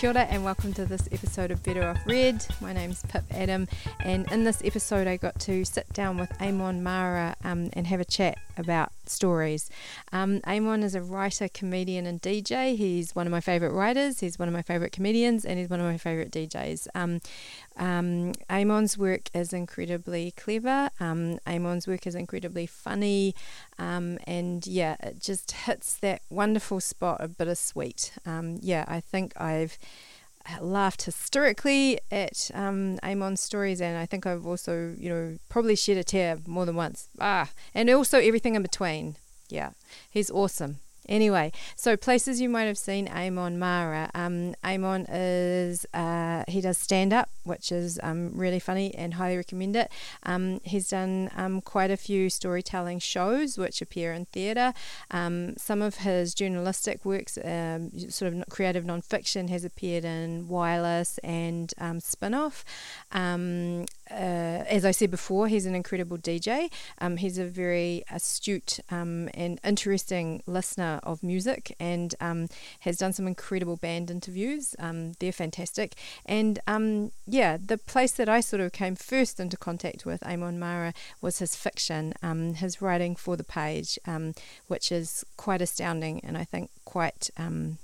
Kia ora and welcome to this episode of Better Off Read. My name's Pip Adam, and in this episode, I got to sit down with Eamonn Marra um, and have a chat about stories. Um, Eamonn is a writer, comedian, and DJ. He's one of my favourite writers, he's one of my favourite comedians, and he's one of my favourite DJs. Um, um, Eamonn's work is incredibly clever. Um, Eamonn's work is incredibly funny, um, and yeah, it just hits that wonderful spot of bittersweet. Um, yeah, I think I've laughed hysterically at um, Eamonn's stories, and I think I've also, you know, probably shed a tear more than once. Ah, and also everything in between. Yeah, he's awesome. Anyway, so places you might have seen Eamonn Marra. Um, Eamonn is uh, he does stand up, which is um, really funny and highly recommend it. Um, he's done um, quite a few storytelling shows which appear in theatre. Um, some of his journalistic works, um, sort of creative non-fiction, has appeared in Wireless and Spin Off. Uh, as I said before, he's an incredible DJ. he's a very astute and interesting listener of music and um, has done some incredible band interviews. Um, they're fantastic. And um, yeah, the place that I sort of came first into contact with Eamonn Marra was his fiction, um, his writing for the page, um, which is quite astounding and I think quite um,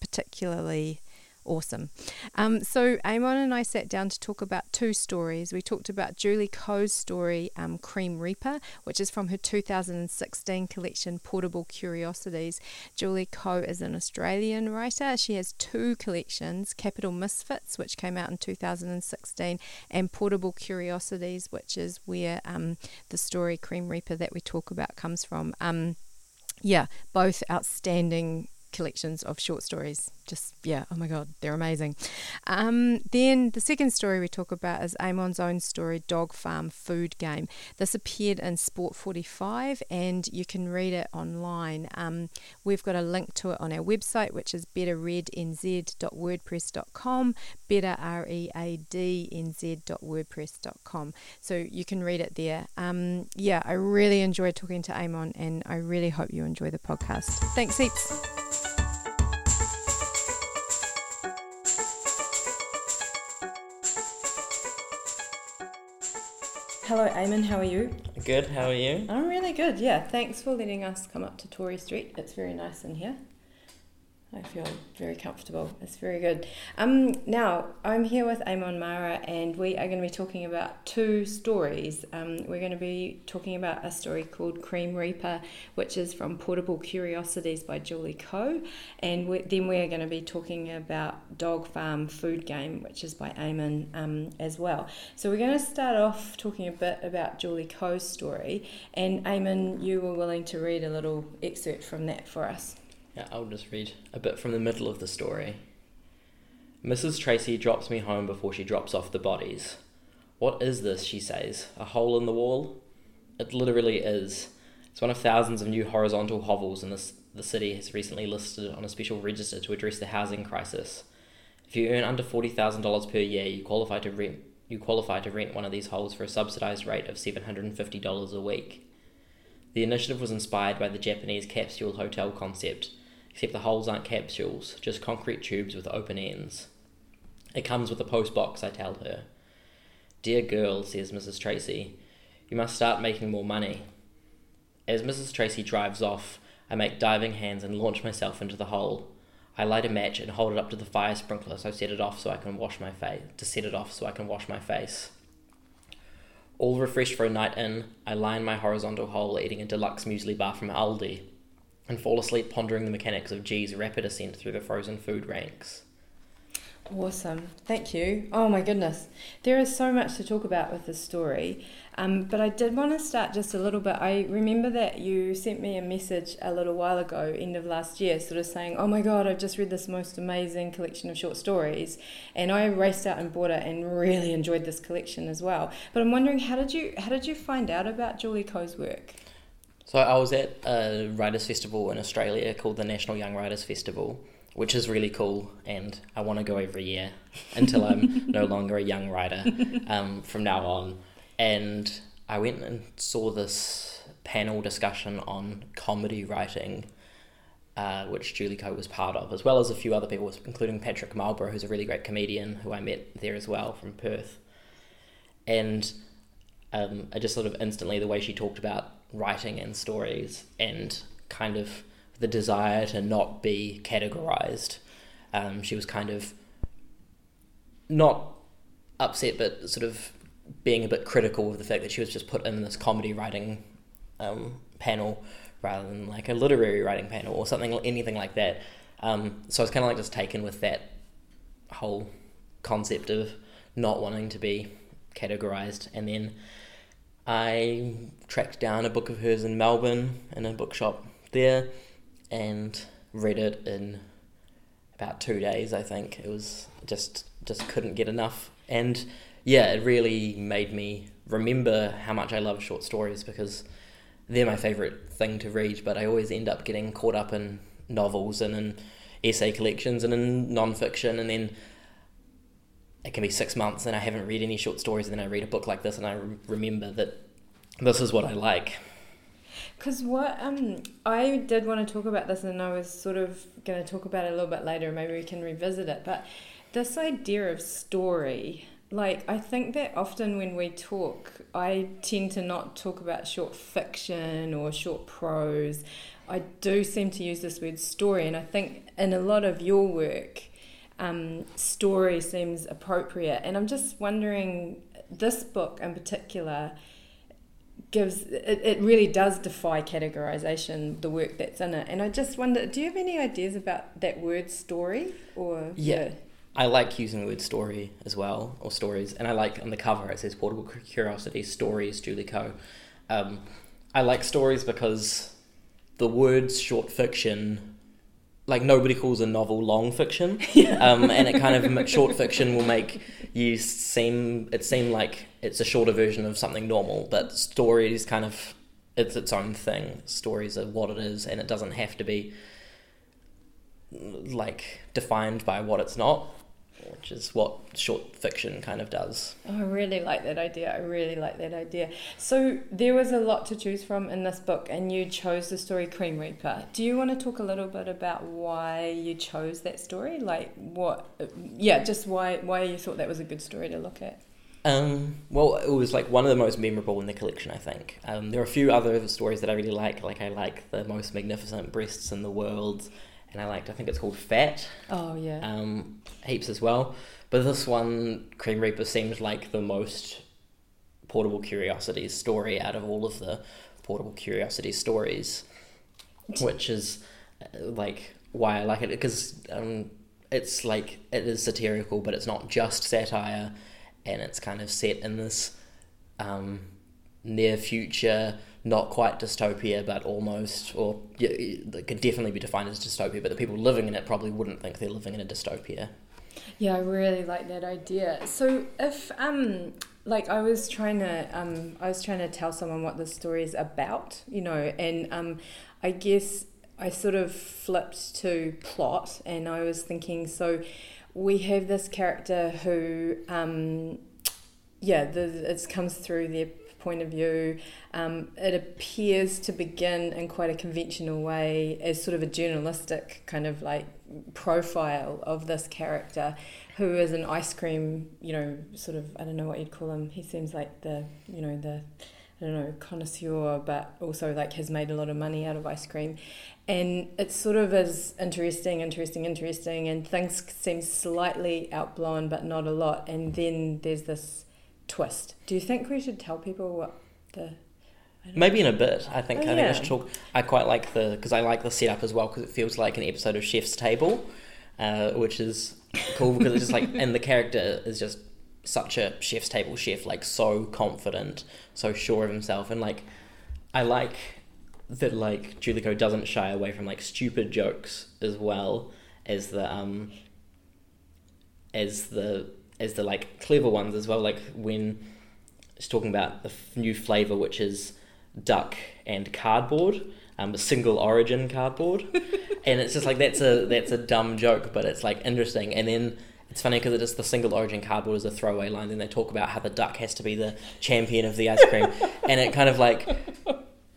particularly awesome. Um, so Eamonn and I sat down to talk about two stories. We talked about Julie Koh's story, um, Cream Reaper, which is from her 2016 collection, Portable Curiosities. Julie Koh is an Australian writer. She has two collections, Capital Misfits, which came out in 2016, and Portable Curiosities, which is where um, the story Cream Reaper that we talk about comes from. Um, yeah, both outstanding collections of short stories. Just, yeah, oh my God, they're amazing. Um, then the second story we talk about is Eamonn's own story, Dog Farm Food Game. This appeared in Sport 45 and you can read it online. Um, we've got a link to it on our website, which is betterreadnz.wordpress.com, betterreadnz.wordpress.com. So you can read it there. Um, yeah, I really enjoyed talking to Eamonn and I really hope you enjoy the podcast. Thanks heaps. Hello, Eamonn. How are you? Good. How are you? I'm really good. Yeah. Thanks for letting us come up to Tory Street. It's very nice in here. I feel very comfortable. It's very good. Um, now, I'm here with Eamonn Marra, and we are going to be talking about two stories. Um, we're going to be talking about a story called Cream Reaper, which is from Portable Curiosities by Julie Koh, and we, then we're going to be talking about Dog Farm Food Game, which is by Eamonn um, as well. So we're going to start off talking a bit about Julie Koh's story, and Eamonn, you were willing to read a little excerpt from that for us. Yeah, I'll just read a bit from the middle of the story. Mrs. Tracy drops me home before she drops off the bodies. What is this, she says? A hole in the wall? It literally is. It's one of thousands of new horizontal hovels in this, the city has recently listed on a special register to address the housing crisis. If you earn under $40,000 per year, you qualify to rent you qualify to rent one of these holes for a subsidized rate of $750 a week. The initiative was inspired by the Japanese capsule hotel concept except the holes aren't capsules, just concrete tubes with open ends. It comes with a post box, I tell her. Dear girl, says Mrs. Tracy, you must start making more money. As Mrs. Tracy drives off, I make diving hands and launch myself into the hole. I light a match and hold it up to the fire sprinkler so I set it off so I can wash my face to set it off so I can wash my face. All refreshed for a night in, I lie in my horizontal hole eating a deluxe muesli bar from Aldi and fall asleep pondering the mechanics of G's rapid ascent through the frozen food ranks. Awesome. Thank you. Oh my goodness. There is so much to talk about with this story. Um, but I did want to start just a little bit. I remember that you sent me a message a little while ago, end of last year, sort of saying, Oh my God, I've just read this most amazing collection of short stories. And I raced out and bought it and really enjoyed this collection as well. But I'm wondering, how did you, how did you find out about Julie Koh's work? So I was at a writers festival in Australia called the National Young Writers Festival, which is really cool, and I want to go every year until I'm no longer a young writer um, from now on. And I went and saw this panel discussion on comedy writing, uh, which Julie Koh was part of, as well as a few other people, including Patrick Marlborough, who's a really great comedian who I met there as well from Perth. And um, I just sort of instantly, the way she talked about writing and stories and kind of the desire to not be categorized, um, she was kind of not upset, but sort of being a bit critical of the fact that she was just put in this comedy writing um, panel rather than like a literary writing panel or something, anything like that. Um, so I was kind of like just taken with that whole concept of not wanting to be categorized. And then I tracked down a book of hers in Melbourne in a bookshop there and read it in about two days. I think it was just just couldn't get enough. And yeah, it really made me remember how much I love short stories because they're my favorite thing to read, but I always end up getting caught up in novels and in essay collections and in non-fiction and then it can be six months and I haven't read any short stories and then I read a book like this and I re- remember that this is what I like. Because what um I did want to talk about this and I was sort of going to talk about it a little bit later maybe we can revisit it but this idea of story like I think that often when we talk, I tend to not talk about short fiction or short prose. I do seem to use this word story, and I think in a lot of your work, um, story seems appropriate. And I'm just wondering, this book in particular gives it, it really does defy categorization the work that's in it and i just wonder do you have any ideas about that word story or yeah. yeah. I like using the word story as well, or stories, and I like on the cover it says Portable Curiosity Stories, Julie Koh. Um, I like stories because the words short fiction, like nobody calls a novel long fiction, yeah. um, and it kind of short fiction will make you seem it seem like it's a shorter version of something normal, but stories kind of it's its own thing. Stories are what it is, and it doesn't have to be like defined by what it's not which is what short fiction kind of does. Oh, I really like that idea. I really like that idea. So there was a lot to choose from in this book, and you chose the story Cream Reaper. Do you want to talk a little bit about why you chose that story? Like what? Yeah, just why why you thought that was a good story to look at. Um, well, it was like one of the most memorable in the collection, I think. Um, there are a few other stories that I really like. Like I like the most magnificent breasts in the world and I liked. I think it's called Fat. Oh yeah. Um, heaps as well, but this one, Cream Reaper, seemed like the most portable curiosities story out of all of the portable curiosity stories, which is uh, like why I like it because um, it's like it is satirical, but it's not just satire, and it's kind of set in this um, near future not quite dystopia, but almost, or yeah, it could definitely be defined as dystopia, but the people living in it probably wouldn't think they're living in a dystopia. Yeah, I really like that idea. So if um like I was trying to um I was trying to tell someone what the story is about, you know, and um I guess I sort of flipped to plot and I was thinking so we have this character who um yeah, the, it comes through their point of view. Um, it appears to begin in quite a conventional way as sort of a journalistic kind of like profile of this character who is an ice cream, you know, sort of, I don't know what you'd call him. He seems like the, you know, the, I don't know, connoisseur, but also like has made a lot of money out of ice cream. And it sort of is interesting, interesting, interesting, and things seem slightly outblown, but not a lot. And then there's this twist. Do you think we should tell people what the Maybe in a bit. I think oh, I think I should talk. I quite like the because I like the setup as well because it feels like an episode of Chef's Table, uh, which is cool because it's just like and the character is just such a chef's table chef, like so confident, so sure of himself, and like I like that like Julie Koh doesn't shy away from like stupid jokes as well as the um as the as the like clever ones as well. Like when it's talking about the f- new flavor, which is duck and cardboard, um, single origin cardboard, and it's just like that's a that's a dumb joke, but it's like interesting. And then it's funny because it's just the single origin cardboard is a throwaway line. Then they talk about how the duck has to be the champion of the ice cream, and it kind of like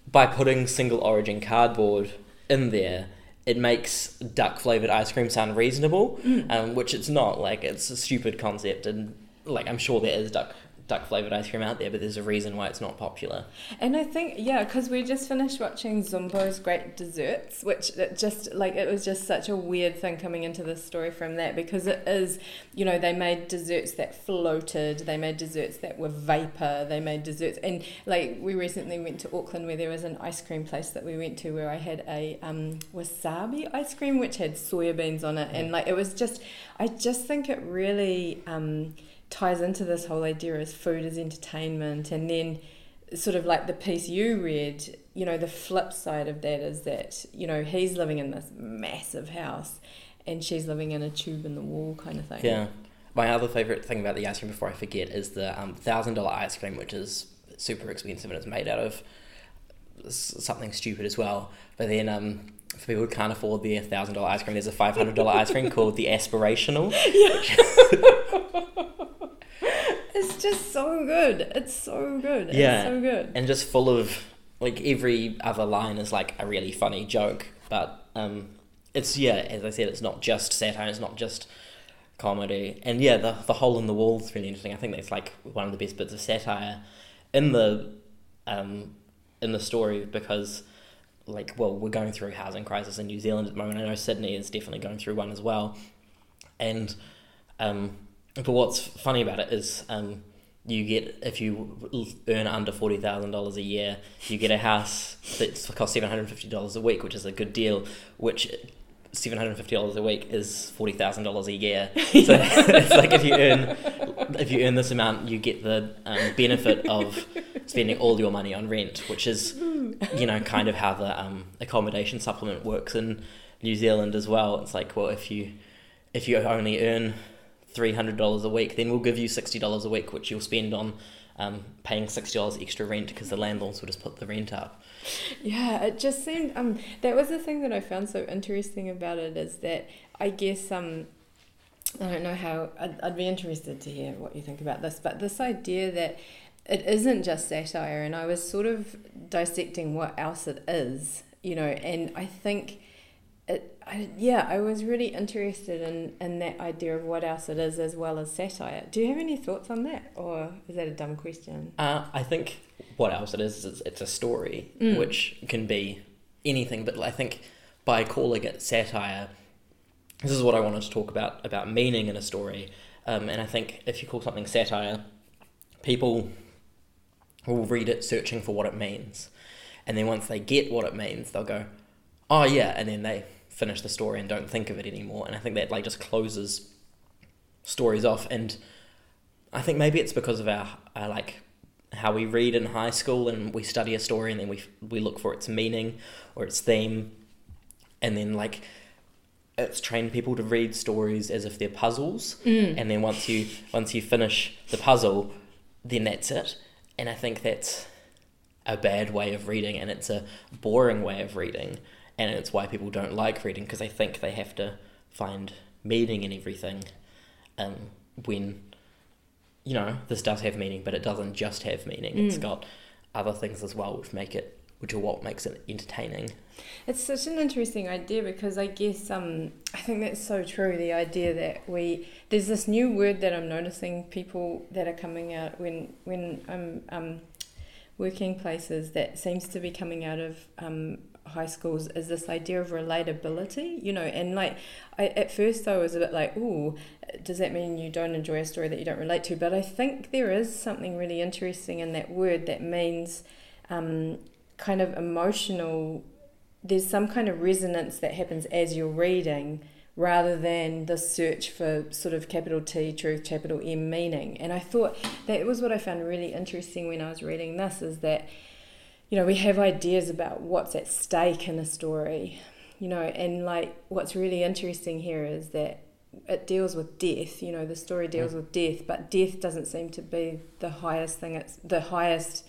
by putting single origin cardboard in there, it makes duck flavored ice cream sound reasonable, Mm. um, which it's not. Like it's a stupid concept, and like I'm sure there is duck duck flavored ice cream out there, but there's a reason why it's not popular. And I think, yeah, because we just finished watching Zumbo's Great Desserts, which it just, like, it was just such a weird thing coming into this story from that because it is, you know, they made desserts that floated, they made desserts that were vapor, they made desserts. And, like, we recently went to Auckland where there was an ice cream place that we went to where I had a um, wasabi ice cream, which had soya beans on it. And, like, it was just, I just think it really. Um, ties into this whole idea as food as entertainment and then sort of like the piece you read you know the flip side of that is that you know he's living in this massive house and she's living in a tube in the wall kind of thing Yeah. My other favorite thing about the ice cream, before I forget, is the um, thousand dollar ice cream, which is super expensive and it's made out of something stupid as well. But then, um, for people who can't afford the thousand dollar ice cream, there's a five hundred dollar ice cream called the aspirational. Yeah. it's just so good it's so good Yeah. it's so good and just full of like every other line is like a really funny joke but um it's yeah as i said it's not just satire it's not just comedy and yeah the the hole in the wall is really interesting i think that's like one of the best bits of satire in the um in the story because like well we're going through housing crisis in new zealand at the moment i know sydney is definitely going through one as well and um but what's funny about it is um you get if you earn under forty thousand dollars a year, you get a house that costs seven hundred and fifty dollars a week, which is a good deal. Which seven hundred and fifty dollars a week is forty thousand dollars a year. So it's like if you earn if you earn this amount, you get the um, benefit of spending all your money on rent, which is you know kind of how the um, accommodation supplement works in New Zealand as well. It's like well if you if you only earn three hundred dollars a week, then we'll give you sixty dollars a week, which you'll spend on um, paying sixty dollars extra rent because the landlords will just put the rent up. Yeah, it just seemed um that was the thing that I found so interesting about it is that I guess um I don't know how I'd, I'd be interested to hear what you think about this, but this idea that it isn't just satire, and I was sort of dissecting what else it is, you know, and I think it I, yeah I was really interested in in that idea of what else it is as well as satire. Do you have any thoughts on that, or is that a dumb question? Uh, I think what else it is is it's a story Mm. which can be anything, but I think by calling it satire, this is what I wanted to talk about about meaning in a story. Um, and I think if you call something satire, people will read it searching for what it means, and then once they get what it means, they'll go, "Oh yeah," and then they finish the story and don't think of it anymore. And I think that like just closes stories off and. I think maybe it's because of our, our like how we read in high school and we study a story and then we we look for its meaning or its theme. And then like it's trained people to read stories as if they're puzzles. Mm. and then once you once you finish the puzzle then that's it. And I think that's a bad way of reading and it's a boring way of reading. And it's why people don't like reading because they think they have to find meaning in everything um, when you know this does have meaning but it doesn't just have meaning It's got other things as well which make it which are what makes it entertaining It's such an interesting idea because I guess um, I think that's so true. The idea that we there's this new word that I'm noticing people that are coming out when when I'm um, working places that seems to be coming out of um, high schools is this idea of relatability. You know, and like I at first I was a bit like, oh, does that mean you don't enjoy a story that you don't relate to? But I think there is something really interesting in that word that means um, kind of emotional there's some kind of resonance that happens as you're reading rather than the search for sort of capital T truth capital M meaning and I thought that it was what I found really interesting when I was reading this is that you know we have ideas about what's at stake in a story you know and like what's really interesting here is that it deals with death you know the story deals with death but death doesn't seem to be the highest thing it's the highest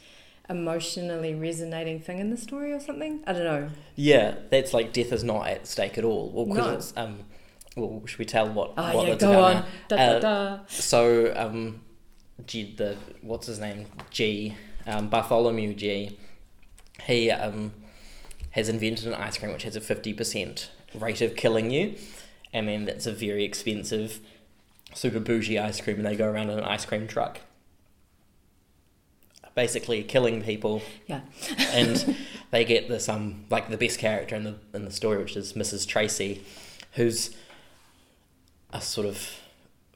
emotionally resonating thing in the story or something i don't know yeah that's like death is not at stake at all well because No. it's um well should we tell what Ah, what yeah, it's go on. now? Da, Uh, da, da. So, um, G, the what's his name? G, um, Bartholomew G. He um, has invented an ice cream which has a 50% rate of killing you. And then that's a very expensive, super bougie ice cream, and they go around in an ice cream truck. Basically, killing people. Yeah. and they get this um like the best character in the in the story, which is Mrs. Tracy, who's a sort of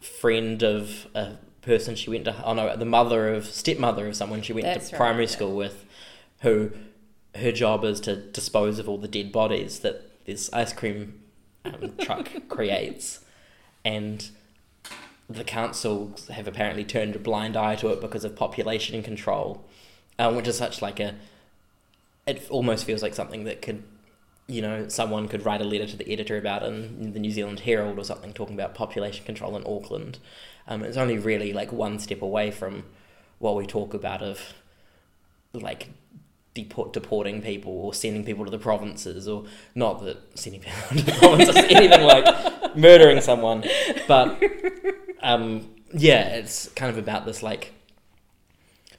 friend of a person she went to oh no the mother of stepmother of someone she went That's to right, primary yeah. school with who her job is to dispose of all the dead bodies that this ice cream um, truck creates. And the councils have apparently turned a blind eye to it because of population control um, which is such like a it almost feels like something that could you know someone could write a letter to the editor about in the New Zealand Herald or something talking about population control in Auckland. Um, it's only really like one step away from what we talk about of like deport, deporting people or sending people to the provinces or not that sending people to the provinces anything like murdering someone but um, yeah it's kind of about this like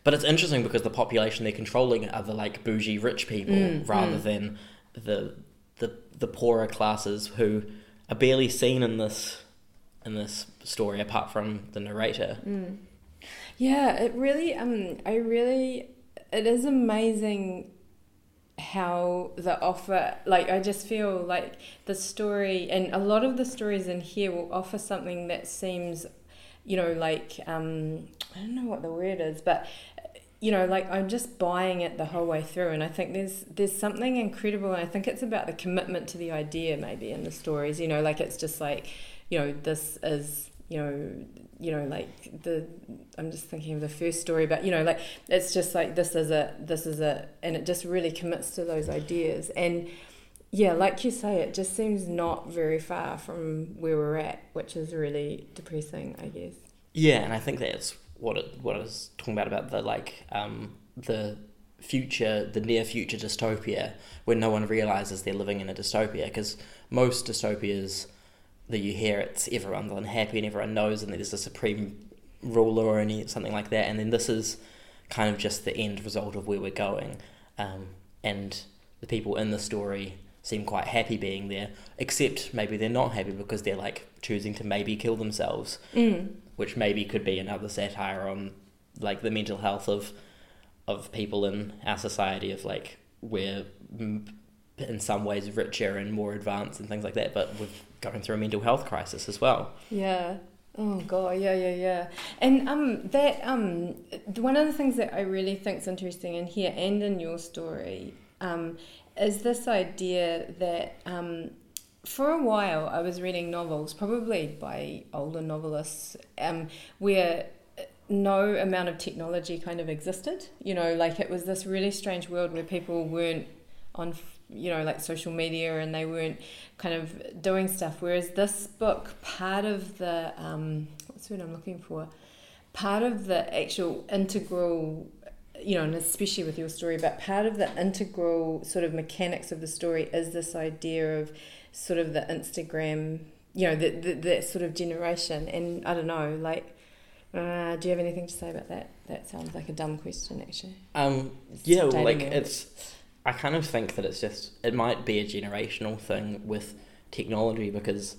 but it's interesting because the population they're controlling are the like bougie rich people Mm, rather mm. than the the the poorer classes who are barely seen in this in this story apart from the narrator. Mm. Yeah, it really um I really it is amazing how the offer like I just feel like the story and a lot of the stories in here will offer something that seems you know like um I don't know what the word is but you know like I'm just buying it the whole way through. And I think there's there's something incredible and I think it's about the commitment to the idea maybe in the stories you know like it's just like you know this is you know you know like the i'm just thinking of the first story but you know like it's just like this is a this is a and it just really commits to those ideas and yeah like you say it just seems not very far from where we're at which is really depressing i guess Yeah, and I think that's what it what I was talking about about the like um, the future, the near future dystopia, where no one realizes they're living in a dystopia. Because most dystopias that you hear, it's everyone's unhappy and everyone knows, and there's a supreme ruler or any something like that. And then this is kind of just the end result of where we're going, um, and the people in the story seem quite happy being there, except maybe they're not happy because they're like choosing to maybe kill themselves mm. which maybe could be another satire on like the mental health of of people in our society of like we're in some ways richer and more advanced and things like that but we're going through a mental health crisis as well Yeah. Oh god, yeah, yeah, yeah. And um that um one of the things that I really think is interesting in here and in your story um is this idea that um for a while I was reading novels, probably by older novelists, um, where no amount of technology kind of existed. You know, like it was this really strange world where people weren't on, you know, like social media and they weren't kind of doing stuff. Whereas this book, part of the, um, what's the word I'm looking for? Part of the actual integral, you know, and especially with your story, but part of the integral sort of mechanics of the story is this idea of sort of the Instagram, you know, the, the, that sort of generation. And I don't know, like, uh, do you have anything to say about that? That sounds like a dumb question, actually. um yeah well, like it's i kind of think that it's just it might be a generational thing with technology because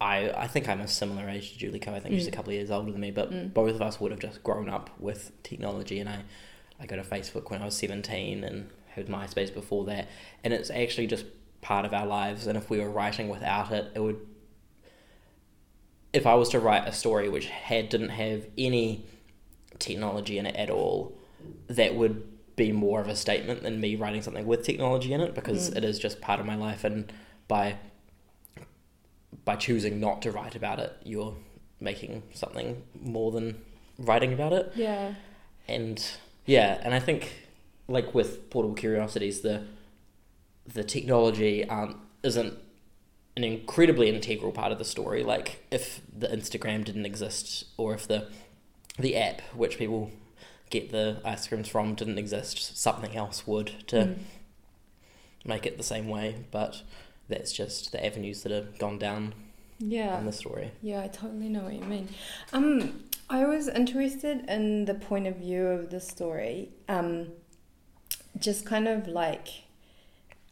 I, I think I'm a similar age to Julie Koh. I think she's a Mm. couple of years older than me, but Mm. both of us would have just grown up with technology. And I, I got to Facebook when I was 17 and had MySpace before that. And it's actually just part of our lives. And if we were writing without it, it would. If I was to write a story which had didn't have any technology in it at all, that would be more of a statement than me writing something with technology in it because Mm. it is just part of my life. And by by choosing not to write about it, you're making something more than writing about it. Yeah. And yeah, and I think like with Portable Curiosities, the the technology um, isn't an incredibly integral part of the story. Like if the Instagram didn't exist, or if the the app which people get the ice creams from didn't exist, something else would to Mm. make it the same way. But that's just the avenues that have gone down Yeah. in the story. Yeah, I totally know what you mean. Um, I was interested in the point of view of the story. Um, just kind of like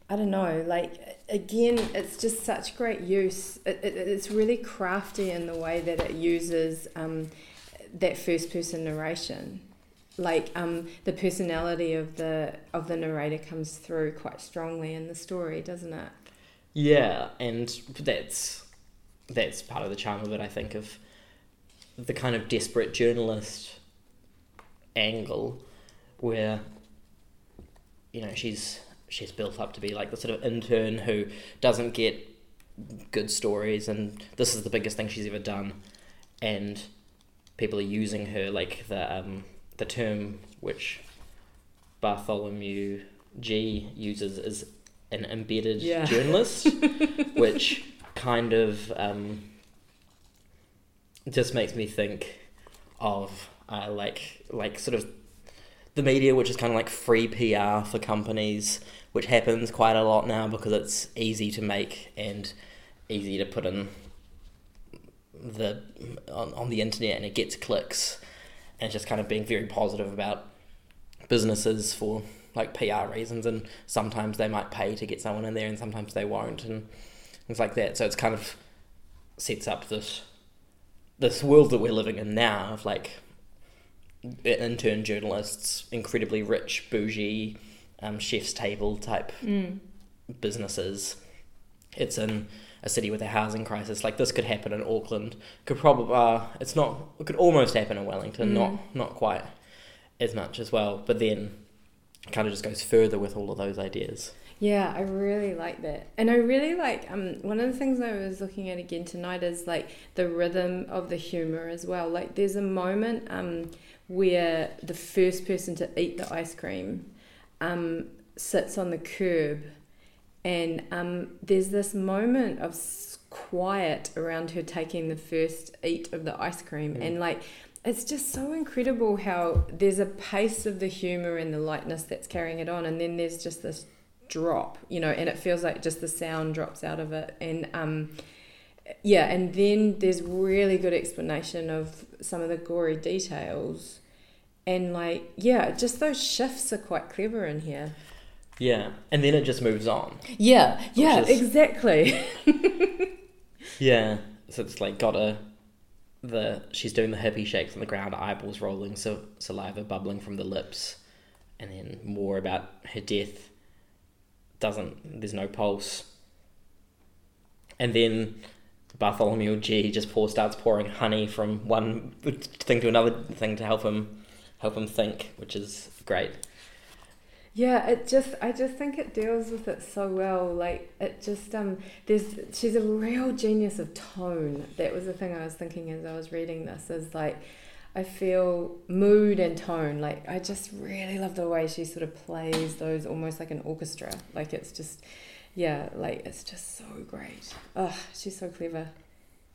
I don't know, like again, it's just such great use. It, it, it's really crafty in the way that it uses um, that first person narration. Like um, the personality of the of the narrator comes through quite strongly in the story, doesn't it? Yeah, and that's that's part of the charm of it. I think of the kind of desperate journalist angle, where you know she's she's built up to be like the sort of intern who doesn't get good stories, and this is the biggest thing she's ever done, and people are using her like the um, the term which Bartholomew G uses is an embedded Yeah. journalist, which kind of um, just makes me think of uh, like like sort of the media, which is kind of like free PR for companies, which happens quite a lot now because it's easy to make and easy to put in the on, on the internet and it gets clicks and just kind of being very positive about businesses for like PR reasons and sometimes they might pay to get someone in there and sometimes they won't and things like that so it's kind of sets up this this world that we're living in now of like intern journalists incredibly rich bougie um, chef's table type Mm. businesses. It's in a city with a housing crisis. Like this could happen in Auckland. Could probably uh, it's not. It could almost happen in Wellington. Mm. Not not quite as much as well. But then, kind of just goes further with all of those ideas. Yeah, I really like that. And I really like um one of the things I was looking at again tonight is like the rhythm of the humor as well. Like there's a moment um where the first person to eat the ice cream um sits on the curb and um there's this moment of quiet around her taking the first eat of the ice cream. Mm. and like it's just so incredible how there's a pace of the humor and the lightness that's carrying it on and then there's just this drop you know and it feels like just the sound drops out of it. And um yeah and then there's really good explanation of some of the gory details. And like yeah just those shifts are quite clever in here Yeah, and then it just moves on. yeah yeah is- exactly Yeah, so it's like got a the she's doing the hippie shakes on the ground, eyeballs rolling, so saliva bubbling from the lips, and then more about her death. Doesn't there's no pulse, and then Bartholomew G just pour starts pouring honey from one thing to another thing to help him help him think, which is great. Yeah, it just I just think it deals with it so well. Like it just um there's she's a real genius of tone. That was the thing I was thinking as I was reading this is like I feel mood and tone. Like I just really love the way she sort of plays those almost like an orchestra. Like it's just yeah, like it's just so great. Oh, she's so clever.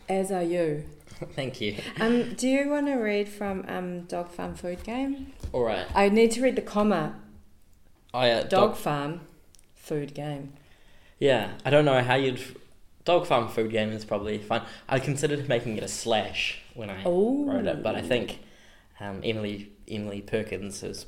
As are you. Thank you. Um, do you want to read from um Dog Farm Food Game? All right, I need to read the comma. I uh, Dog Farm Food Game. Yeah, I don't know how you'd. Dog farm food game is probably fine. I considered making it a slash when I Oh. wrote it, but I think um, Emily Emily Perkins is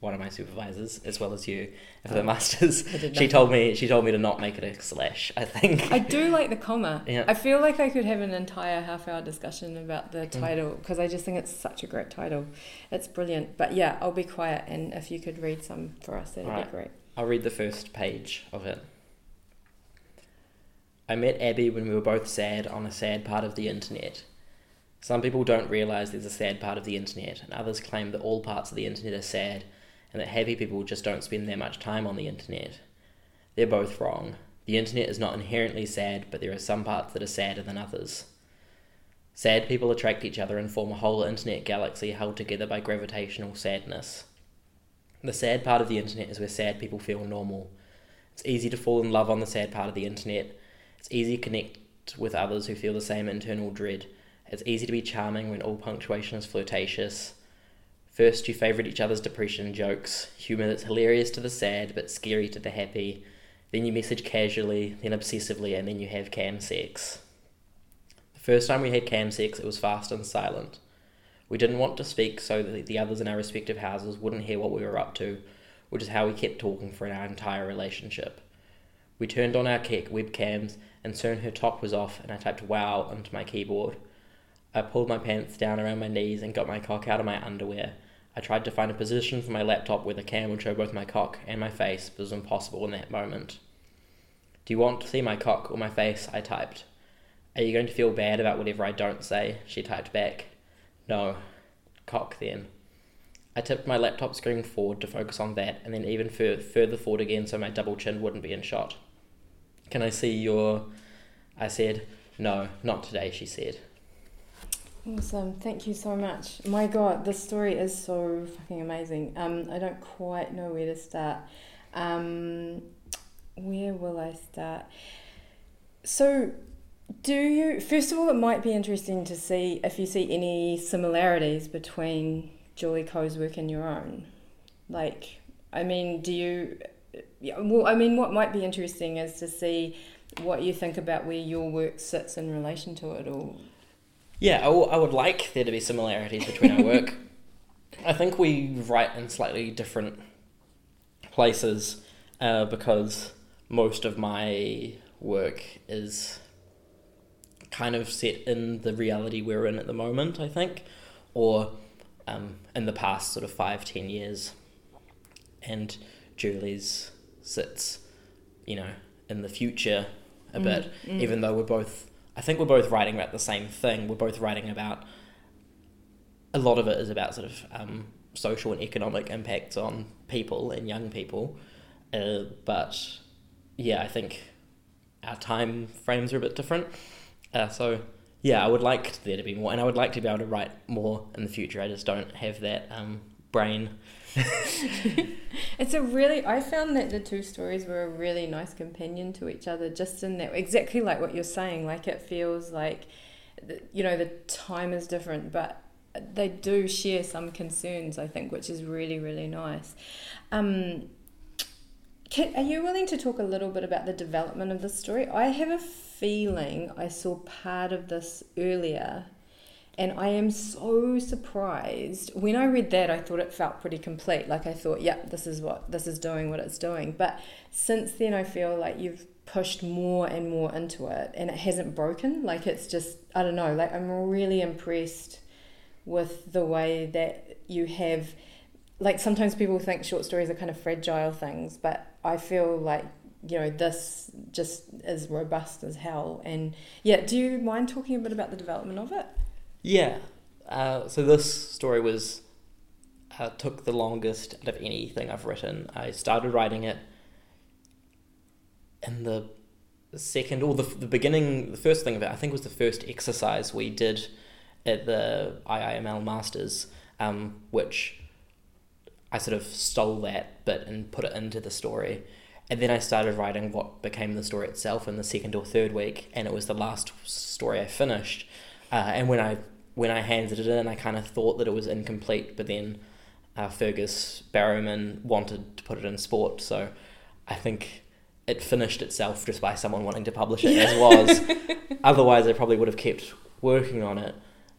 one of my supervisors as well as you for the Oh. masters. She told me she told me to not make it a slash. I think. I do like the comma. Yeah. I feel like I could have an entire half hour discussion about the Mm. title because I just think it's such a great title. It's brilliant. But yeah, I'll be quiet and if you could read some for us, that'd be great. I'll read the first page of it. I met Abby when we were both sad on a sad part of the internet. Some people don't realise there's a sad part of the internet, and others claim that all parts of the internet are sad, and that happy people just don't spend that much time on the internet. They're both wrong. The internet is not inherently sad, but there are some parts that are sadder than others. Sad people attract each other and form a whole internet galaxy held together by gravitational sadness. The sad part of the internet is where sad people feel normal. It's easy to fall in love on the sad part of the internet. It's easy to connect with others who feel the same internal dread. It's easy to be charming when all punctuation is flirtatious. First, you favourite each other's depression jokes, humour that's hilarious to the sad but scary to the happy. Then you message casually, then obsessively, and then you have cam sex. The first time we had cam sex, it was fast and silent. We didn't want to speak so that the others in our respective houses wouldn't hear what we were up to. which is how we kept talking for our entire relationship. We turned on our webcams, and soon her top was off, and I typed wow onto my keyboard. I pulled my pants down around my knees and got my cock out of my underwear. I tried to find a position for my laptop where the cam would show both my cock and my face, but it was impossible in that moment. Do you want to see my cock or my face? I typed. Are you going to feel bad about whatever I don't say? She typed back. No. Cock then. I tipped my laptop screen forward to focus on that, and then even fur- further forward again so my double chin wouldn't be in shot. Can I see your. I said. No, not today, she said. Awesome. Thank you so much. My God, this story is so fucking amazing. Um, I don't quite know where to start. Um, where will I start? So, do you, first of all, it might be interesting to see if you see any similarities between Julie Koh's work and your own. Like, I mean, do you, yeah, well, I mean, what might be interesting is to see what you think about where your work sits in relation to it or yeah, I, w- I would like there to be similarities between our work. I think we write in slightly different places uh, because most of my work is kind of set in the reality we're in at the moment, I think, or um, in the past sort of five, ten years. And Julie's sits, you know, in the future a mm, bit, mm. even though we're both I think we're both writing about the same thing. We're both writing about a lot of it is about sort of um, social and economic impacts on people and young people. Uh, but yeah, I think our time frames are a bit different. Uh, so yeah, I would like there to be more, and I would like to be able to write more in the future. I just don't have that um, brain it's a really I found that the two stories were a really nice companion to each other just in that exactly like what you're saying like it feels like you know the time is different but they do share some concerns I think which is really really nice. Um, can, are you willing to talk a little bit about the development of the story? I have a feeling I saw part of this earlier and I am so surprised. When I read that, I thought it felt pretty complete. Like I thought, yeah, this is what this is doing what it's doing. But since then, I feel like you've pushed more and more into it, and it hasn't broken. Like it's just, I don't know. Like I'm really impressed with the way that you have. Like sometimes people think short stories are kind of fragile things, but I feel like you know this just is robust as hell. And yeah, do you mind talking a bit about the development of it? Yeah. Uh, so this story was uh, took the longest out of anything I've written. I started writing it in the second or the, the beginning, the first thing of it, I think was the first exercise we did at the IIML Masters, um, which I sort of stole that bit and put it into the story. And then I started writing what became the story itself in the second or third week, and it was the last story I finished. Uh, and when I when I handed it in, I kind of thought that it was incomplete, but then uh, Fergus Barrowman wanted to put it in sport, so I think it finished itself just by someone wanting to publish it as was. Otherwise, I probably would have kept working on it,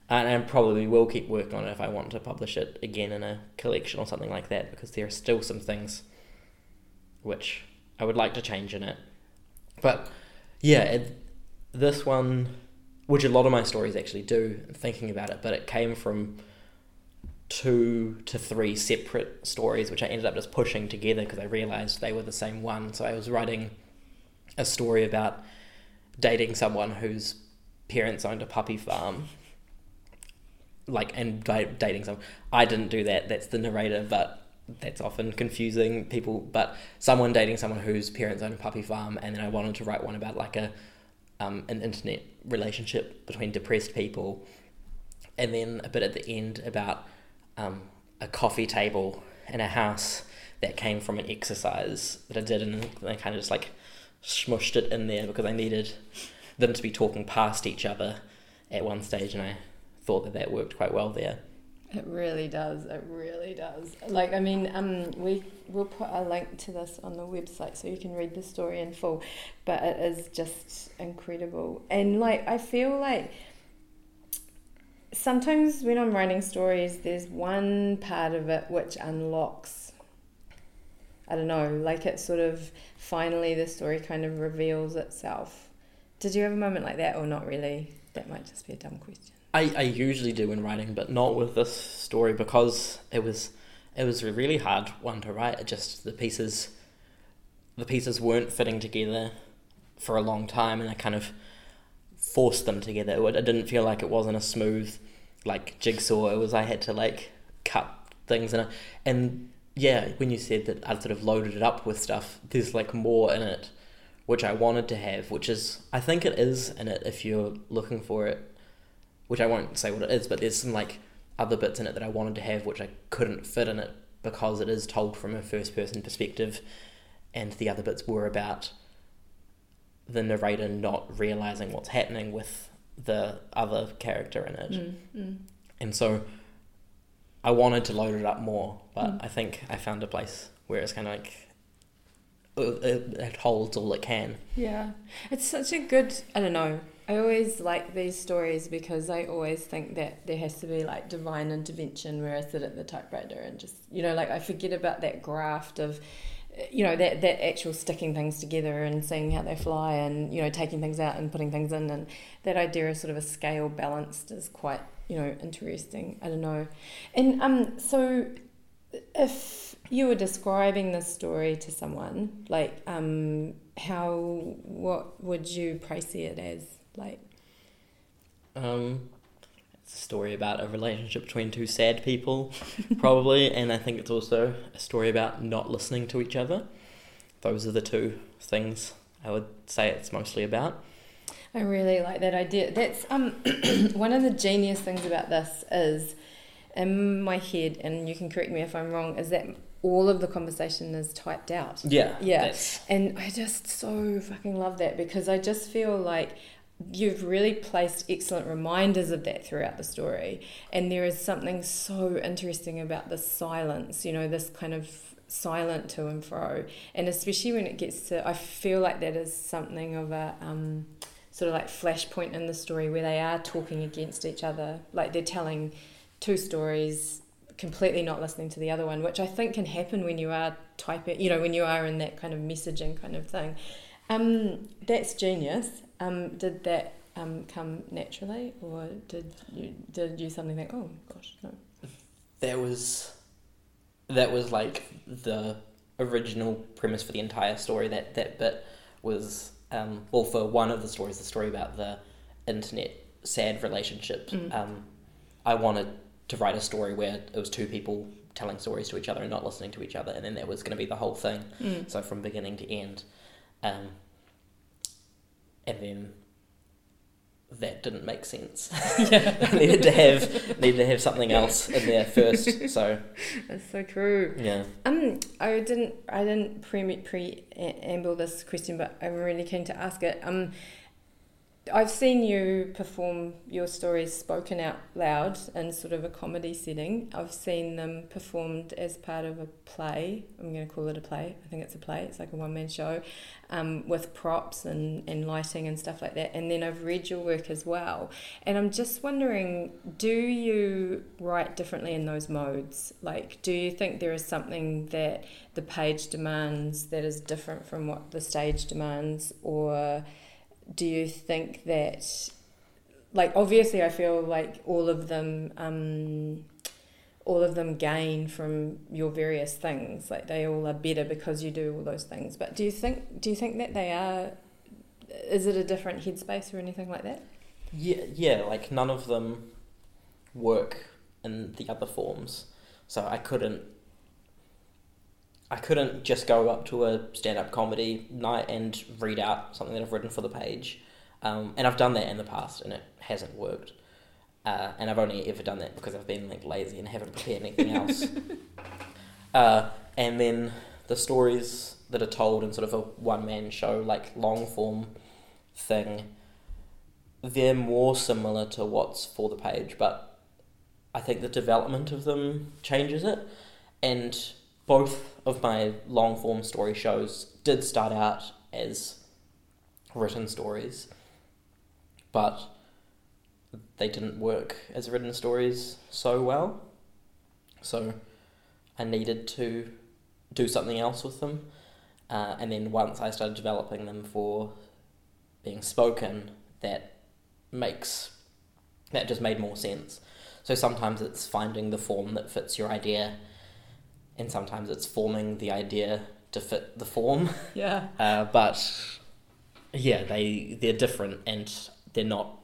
and I probably will keep working on it if I want to publish it again in a collection or something like that, because there are still some things which I would like to change in it. But yeah, it, this one which a lot of my stories actually do, thinking about it, but it came from two to three separate stories, which I ended up just pushing together because I realized they were the same one. So I was writing a story about dating someone whose parents owned a puppy farm. Like, and dating someone. I didn't do that, that's the narrator, but that's often confusing people. But someone dating someone whose parents owned a puppy farm, and then I wanted to write one about like a um, an internet relationship between depressed people, and then a bit at the end about um, a coffee table in a house that came from an exercise that I did, and I kind of just like smushed it in there because I needed them to be talking past each other at one stage, and I thought that that worked quite well there. It really does. It really does. Like, I mean, um, we will put a link to this on the website so you can read the story in full. But it is just incredible, and like, I feel like sometimes when I'm writing stories, there's one part of it which unlocks I don't know, like it sort of finally the story kind of reveals itself. Did you have a moment like that, or not really? That might just be a dumb question. I, I usually do in writing, but not with this story because it was it was a really hard one to write. It just the pieces the pieces weren't fitting together for a long time, and I kind of forced them together. It, didn't feel like it wasn't a smooth like jigsaw. It was I had to like cut things and and yeah, when you said that I'd sort of loaded it up with stuff, there's like more in it, which I wanted to have, which is I think it is in it if you're looking for it, which I won't say what it is, but there's some like other bits in it that I wanted to have which I couldn't fit in it because it is told from a first person perspective, and the other bits were about the narrator not realizing what's happening with the other character in it. Mm, mm. And so I wanted to load it up more, but Mm. I think I found a place where it's kind of like uh, it, it holds all it can. Yeah, it's such a good. I don't know. I always like these stories because I always think that there has to be like divine intervention where I sit at the typewriter and just you know like I forget about that graft of you know that that actual sticking things together and seeing how they fly and you know taking things out and putting things in and that idea of sort of a scale balanced is quite you know interesting. I don't know, and um so if you were describing this story to someone like um how what would you price it as like Um, it's a story about a relationship between two sad people, probably, and I think it's also a story about not listening to each other. Those are the two things I would say it's mostly about. I really like that idea. That's um one of the genius things about this is in my head, and you can correct me if I'm wrong, is that all of the conversation is typed out. Yeah, Yeah. that's- And I just so fucking love that because I just feel like you've really placed excellent reminders of that throughout the story. And there is something so interesting about the silence, you know, this kind of silent to and fro. And especially when it gets to, I feel like that is something of a, um, sort of like flashpoint in the story where they are talking against each other. Like they're telling two stories, completely not listening to the other one, which I think can happen when you are typing, you know, when you are in that kind of messaging kind of thing. Um, that's genius. Um, did that um, come naturally, or did you did you suddenly think, oh gosh, no? That was that was like the original premise for the entire story. That that bit was um, well for one of the stories, the story about the internet sad relationship. Mm. Um, I wanted to write a story where it was two people telling stories to each other and not listening to each other, and then that was going to be the whole thing. Mm. So from beginning to end, um, and then that didn't make sense. Yeah. needed to have needed to have something else in there first. So That's so true. yeah, Um, I didn't, I didn't pre pre amble this question, but I'm really keen to ask it. Um, I've seen you perform your stories spoken out loud in sort of a comedy setting. I've seen them performed as part of a play. I'm going to call it a play. I think it's a play. It's like a one man show um, with props and, and lighting and stuff like that. And then I've read your work as well. And I'm just wondering do you write differently in those modes? Like, do you think there is something that the page demands that is different from what the stage demands? Or do you think that like obviously I feel like all of them um, all of them gain from your various things like they all are better because you do all those things but do you think do you think that they are is it a different headspace or anything like that yeah, yeah. Like none of them work in the other forms, so I couldn't. I couldn't just go up to a stand-up comedy night and read out something that I've written for the page, um, and I've done that in the past, and it hasn't worked. Uh, and I've only ever done that because I've been like lazy and haven't prepared anything else. uh, and then the stories that are told in sort of a one-man show, like long form thing, they're more similar to what's for the page, but I think the development of them changes it. And both of my long form story shows did start out as written stories, but they didn't work as written stories so well. So I needed to do something else with them. Uh, and then once I started developing them for being spoken, that makes that just made more sense. So sometimes it's finding the form that fits your idea, and sometimes it's forming the idea to fit the form. Yeah. Uh, but yeah, they they're different and they're not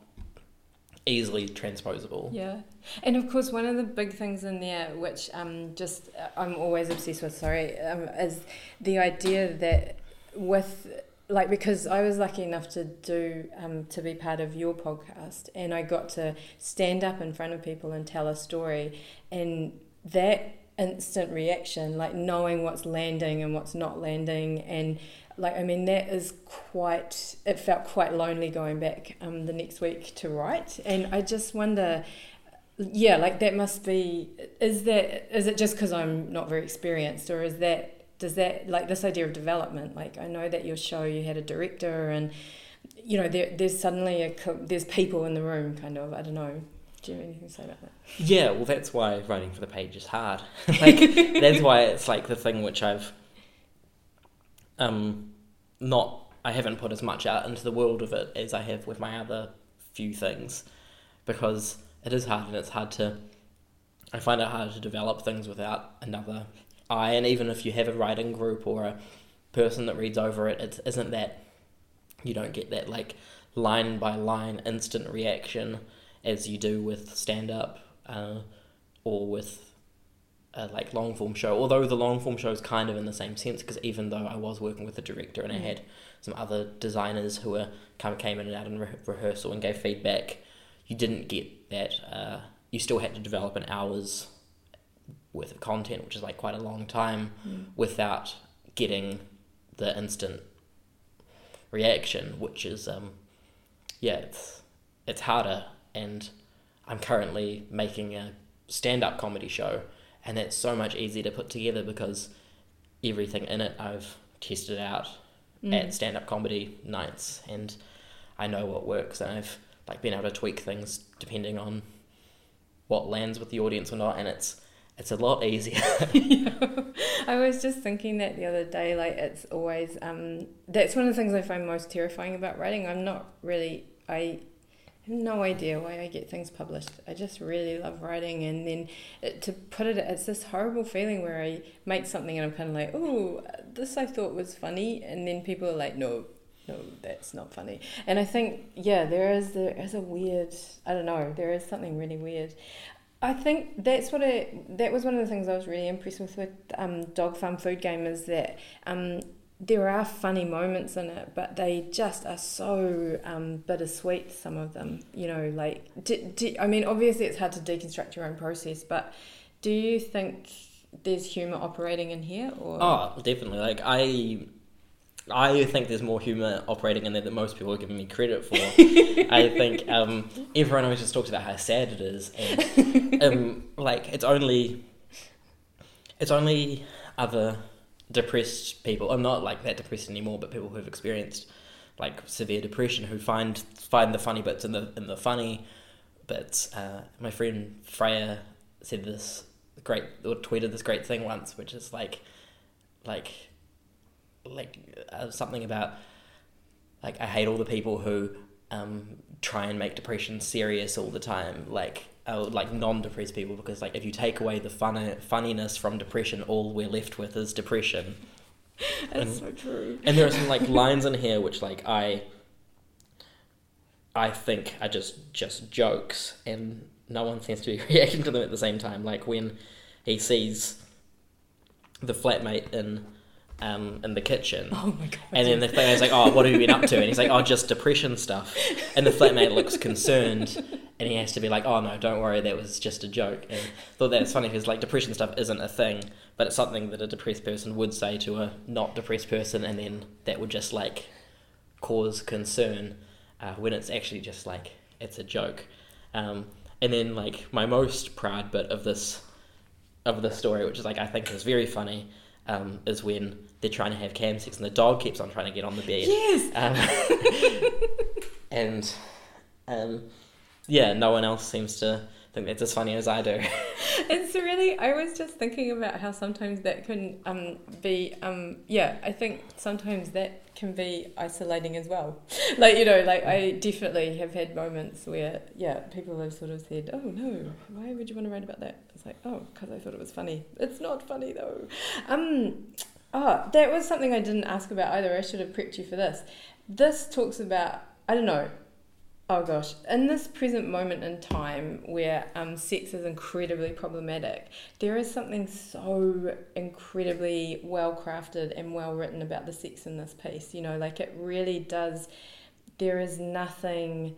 easily transposable. Yeah, and of course, one of the big things in there, which um, just uh, I'm always obsessed with, sorry, um, is the idea that with like because I was lucky enough to do um, to be part of your podcast, and I got to stand up in front of people and tell a story, and that instant reaction, like knowing what's landing and what's not landing, and like I mean that is quite. It felt quite lonely going back um, the next week to write, and I just wonder. Yeah, like that must be. Is that is it just because I'm not very experienced, or is that does that like this idea of development like i know that your show you had a director and you know there, there's suddenly a there's people in the room kind of i don't know do you have anything to say about that. Yeah well that's why writing for the page is hard. Like that's why it's like the thing which i've um not i haven't put as much out into the world of it as i have with my other few things because it is hard and it's hard to i find it hard to develop things without another eye, and even if you have a writing group or a person that reads over it, it isn't that you don't get that like line by line instant reaction as you do with stand up uh, or with a like long form show. Although the long form show is kind of in the same sense because even though I was working with a director and I mm. had some other designers who were kind of came in and out in re- rehearsal and gave feedback, you didn't get that. Uh, you still had to develop an hour's worth of content, which is like quite a long time, mm. without getting the instant reaction, which is um, yeah, it's it's harder. And I'm currently making a stand up comedy show, and that's so much easier to put together because everything in it I've tested out mm. at stand up comedy nights, and I know what works, and I've like been able to tweak things depending on what lands with the audience or not, and it's it's a lot easier. I was just thinking that the other day, like it's always um, that's one of the things I find most terrifying about writing. I'm not really I no idea why I get things published. I just really love writing, and then to put it, it's this horrible feeling where I make something and I'm kind of like, oh, this I thought was funny, and then people are like, no, no, that's not funny. And I think, yeah, there is there is a weird, I don't know, there is something really weird. I think that's what it. That was one of the things I was really impressed with with um, Dog Farm Food Game is that um, there are funny moments in it, but they just are so um, bittersweet. Some of them, you know, like do, do, I mean, obviously it's hard to deconstruct your own process, but do you think there's humor operating in here? Or oh, definitely. Like I I think there's more humour operating in there than most people are giving me credit for. I think um, everyone always just talks about how sad it is, and um, like it's only it's only other depressed people. I'm not like that depressed anymore, but people who've experienced like severe depression who find find the funny bits in the in the funny bits. Uh, my friend Freya said this great or tweeted this great thing once, which is like like like uh, something about like I hate all the people who um, try and make depression serious all the time, like uh, like non-depressed people, because like if you take away the fun funniness from depression, all we're left with is depression. That's and, so true. And there are some like lines in here which like I I think are just just jokes, and no one seems to be reacting to them at the same time. Like when he sees the flatmate in um, in the kitchen. Oh my god! And then the flatmate's like, "Oh, what have you been up to?" And he's like, "Oh, just depression stuff." And the flatmate looks concerned, and he has to be like, "Oh no, don't worry, that was just a joke." And I thought that's funny because like depression stuff isn't a thing, but it's something that a depressed person would say to a not depressed person, and then that would just like cause concern uh, when it's actually just like it's a joke. Um, and then like my most proud bit of this of the story, which is like I think is very funny um, is when they're trying to have cam sex and the dog keeps on trying to get on the bed. Yes. Um, and um, yeah, no one else seems to think that's as funny as I do. it's really I was just thinking about how sometimes that can um, be um, yeah I think sometimes that can be isolating as well like you know like I definitely have had moments where yeah people have sort of said oh no why would you want to write about that it's like oh because I thought it was funny. It's not funny though. Um oh that was something I didn't ask about either. I should have prepped you for this. This talks about I don't know Oh gosh, in this present moment in time where um, sex is incredibly problematic, there is something so incredibly well crafted and well written about the sex in this piece. You know, like it really does, there is nothing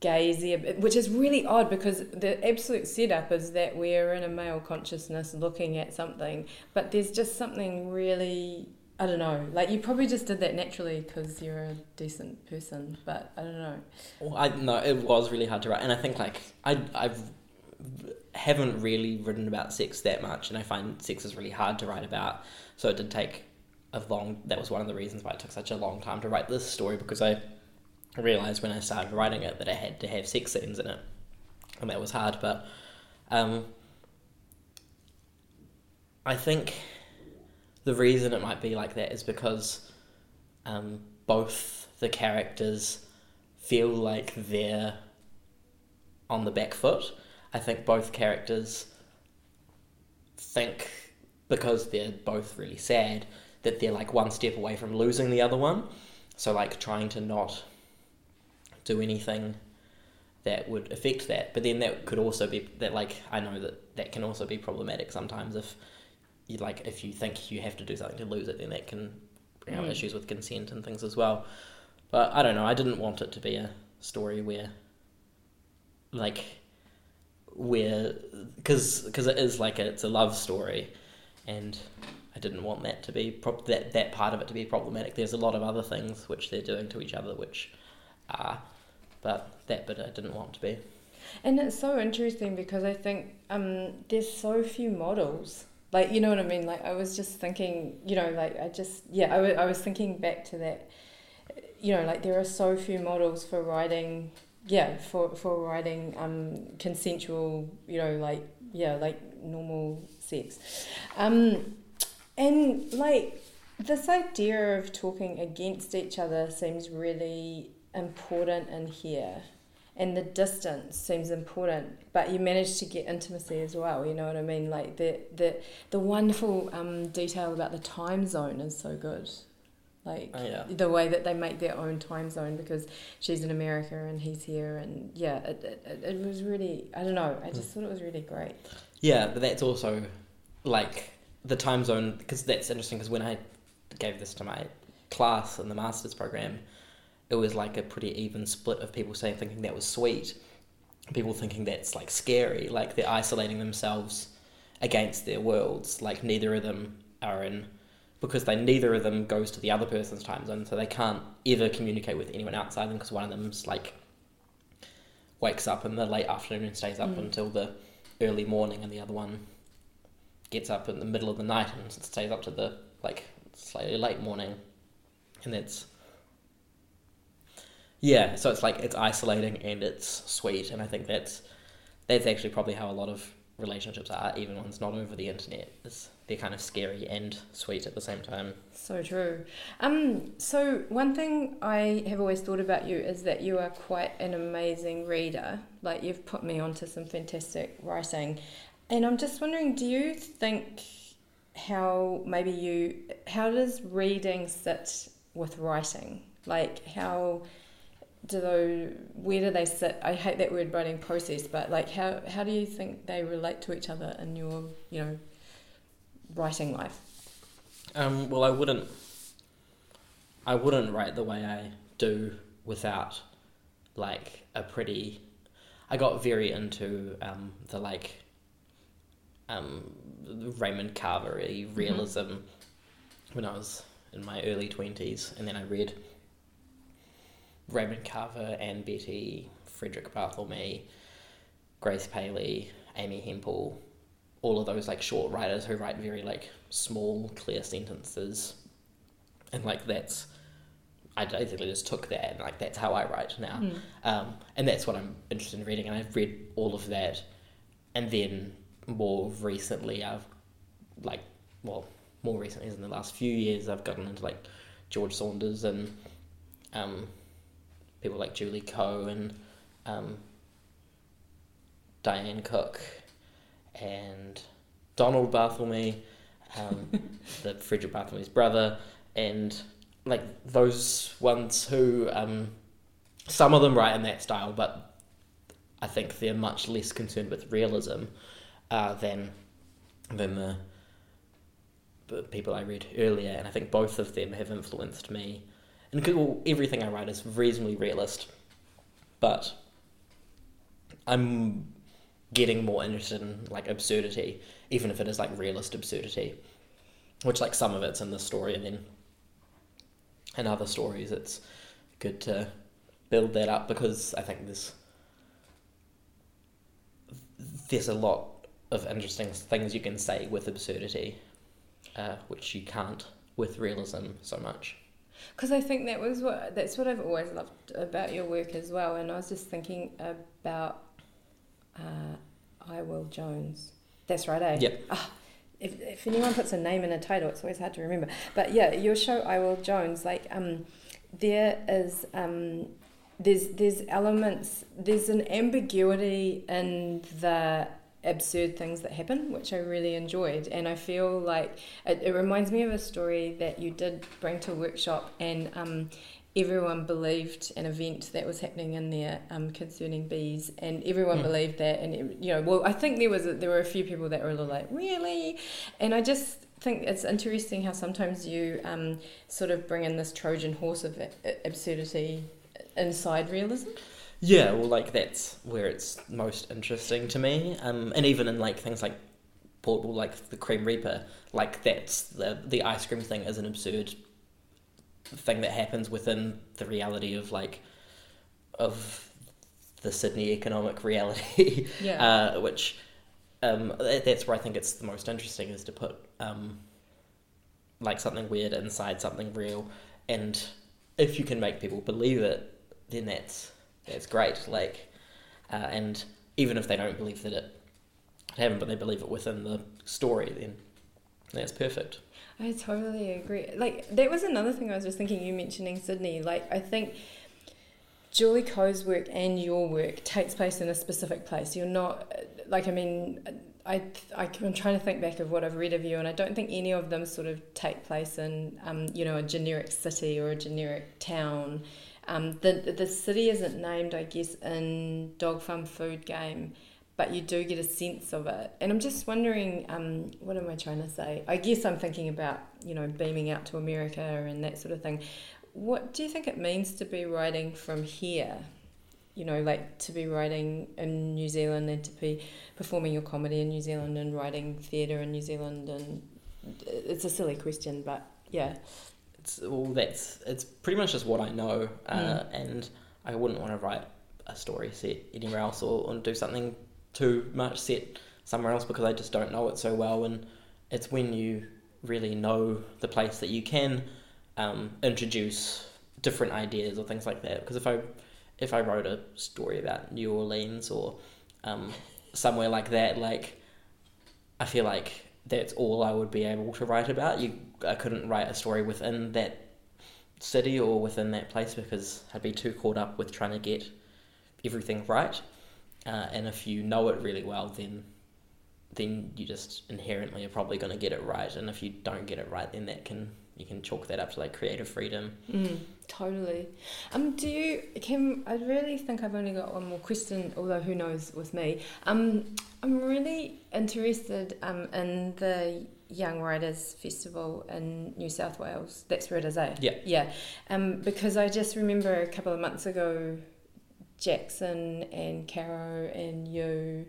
gazy, which is really odd because the absolute setup is that we're in a male consciousness looking at something, but there's just something really I don't know. Like you probably just did that naturally because you're a decent person, but I don't know. Well, I no, it was really hard to write, and I think like I I've haven't really written about sex that much, and I find sex is really hard to write about. So it did take a long. That was one of the reasons why it took such a long time to write this story because I realized when I started writing it that I had to have sex scenes in it, and that was hard. But um, I think the reason it might be like that is because um, both the characters feel like they're on the back foot. I think both characters think because they're both really sad that they're like one step away from losing the other one. So like trying to not do anything that would affect that. But then that could also be that like I know that that can also be problematic sometimes if you like if you think you have to do something to lose it, then that can bring mm. issues with consent and things as well. But I don't know. I didn't want it to be a story where, like, where because because it is like a, it's a love story, and I didn't want that to be pro- that that part of it to be problematic. There's a lot of other things which they're doing to each other which are, but that bit I didn't want to be. And it's so interesting because I think um, there's so few models. Like you know what I mean? Like I was just thinking you know like I just yeah I, w- I was thinking back to that you know like there are so few models for writing yeah for for writing um consensual you know like yeah like normal sex. Um and like this idea of talking against each other seems really important in here and the distance seems important but you manage to get intimacy as well you know what i mean like the the the wonderful um, detail about the time zone is so good like oh, yeah. the way that they make their own time zone because she's in america and he's here and yeah it, it, it was really i don't know i just mm. thought it was really great yeah but that's also like the time zone because that's interesting because when i gave this to my class in the master's program it was like a pretty even split of people saying thinking that was sweet, people thinking that's like scary, like they're isolating themselves against their worlds. Like neither of them are in because they neither of them goes to the other person's time zone, so they can't ever communicate with anyone outside them because one of them's like wakes up in the late afternoon and stays up mm. until the early morning, and the other one gets up in the middle of the night and stays up to the like slightly late morning, and that's yeah, so it's like it's isolating and it's sweet, and I think that's that's actually probably how a lot of relationships are, even ones not over the internet. Is they're kind of scary and sweet at the same time. So true. Um, so one thing I have always thought about you is that you are quite an amazing reader. Like you've put me onto some fantastic writing, and I'm just wondering, do you think how maybe you how does reading sit with writing? Like how do those where do they sit i hate that word writing process but like how how do you think they relate to each other in your you know writing life um, well i wouldn't i wouldn't write the way i do without like a pretty i got very into um, the like um, raymond carver realism mm-hmm. when i was in my early 20s and then i read Raymond Carver, Ann Beattie, Frederick Barthelme, Grace Paley, Amy Hempel, all of those like short writers who write very like small, clear sentences, and like that's I basically just took that and like that's how I write now, Mm. um, and that's what I'm interested in reading. And I've read all of that, and then more recently I've like well more recently in the last few years I've gotten into like George Saunders and um, people like Julie Koh and um, Diane Cook and Donald Barthelme, um, the Frederick Barthelme's brother, and like those ones who um, some of them write in that style, but I think they're much less concerned with realism uh, than than the, the people I read earlier, and I think both of them have influenced me. And well, everything I write is reasonably realist, but I'm getting more interested in like absurdity, even if it is like realist absurdity, which like some of it's in this story, and then in other stories it's good to build that up because I think there's there's a lot of interesting things you can say with absurdity, uh, which you can't with realism so much. Because I think that was what that's what I've always loved about your work as well. And I was just thinking about uh, I Will Jones. That's right, eh? Yep. Ah, if, if anyone puts a name in a title, it's always hard to remember. But yeah, your show I Will Jones, like um, there is um, there's there's elements there's an ambiguity in the absurd things that happen which i really enjoyed. And i feel like it, it reminds me of a story that you did bring to a workshop and um, everyone believed an event that was happening in there um, concerning bees and everyone Hmm. believed that and you know well i think there was a, there were a few people that were a little like really? And i just think it's interesting how sometimes you um, sort of bring in this trojan horse of absurdity inside realism Yeah, well, like that's where it's most interesting to me. Um, and even in like things like portable, like the Cream Reaper, like that's the the ice cream thing is an absurd thing that happens within the reality of like of the Sydney economic reality. yeah uh, which um, that- that's where I think it's the most interesting is to put um, like something weird inside something real, and if you can make people believe it, then that's that's great. Like, uh, and even if they don't believe that it happened, but they believe it within the story, then that's perfect. I totally agree. Like that was another thing I was just thinking. You mentioning Sydney, like I think Julie Koh's work and your work takes place in a specific place. You're not like I mean, I, I am trying to think back of what I've read of you, and I don't think any of them sort of take place in um, you know a generic city or a generic town. Um, the the city isn't named, I guess, in Dog Farm Food Game, but you do get a sense of it. And I'm just wondering, um, what am I trying to say? I guess I'm thinking about you know beaming out to America and that sort of thing. What do you think it means to be writing from here? You know, like to be writing in New Zealand and to be performing your comedy in New Zealand and writing theatre in New Zealand. And it's a silly question, but yeah. It's well, that's it's pretty much just what I know, uh, Mm. and I wouldn't want to write a story set anywhere else or, or do something too much set somewhere else because I just don't know it so well. And it's when you really know the place that you can um, introduce different ideas or things like that. Because if I if I wrote a story about New Orleans or um, somewhere like that, like I feel like that's all I would be able to write about. You, I couldn't write a story within that city or within that place because I'd be too caught up with trying to get everything right. Uh, and if you know it really well, then then you just inherently are probably going to get it right. And if you don't get it right, then that can you can chalk that up to like creative freedom. Mm, totally. Um, do you, Kim? I really think I've only got one more question, although who knows with me. Um, I'm really interested um, in the Young Writers Festival in New South Wales. That's where it is, eh? Yeah. Yeah. Um, because I just remember a couple of months ago, Jackson and Caro and you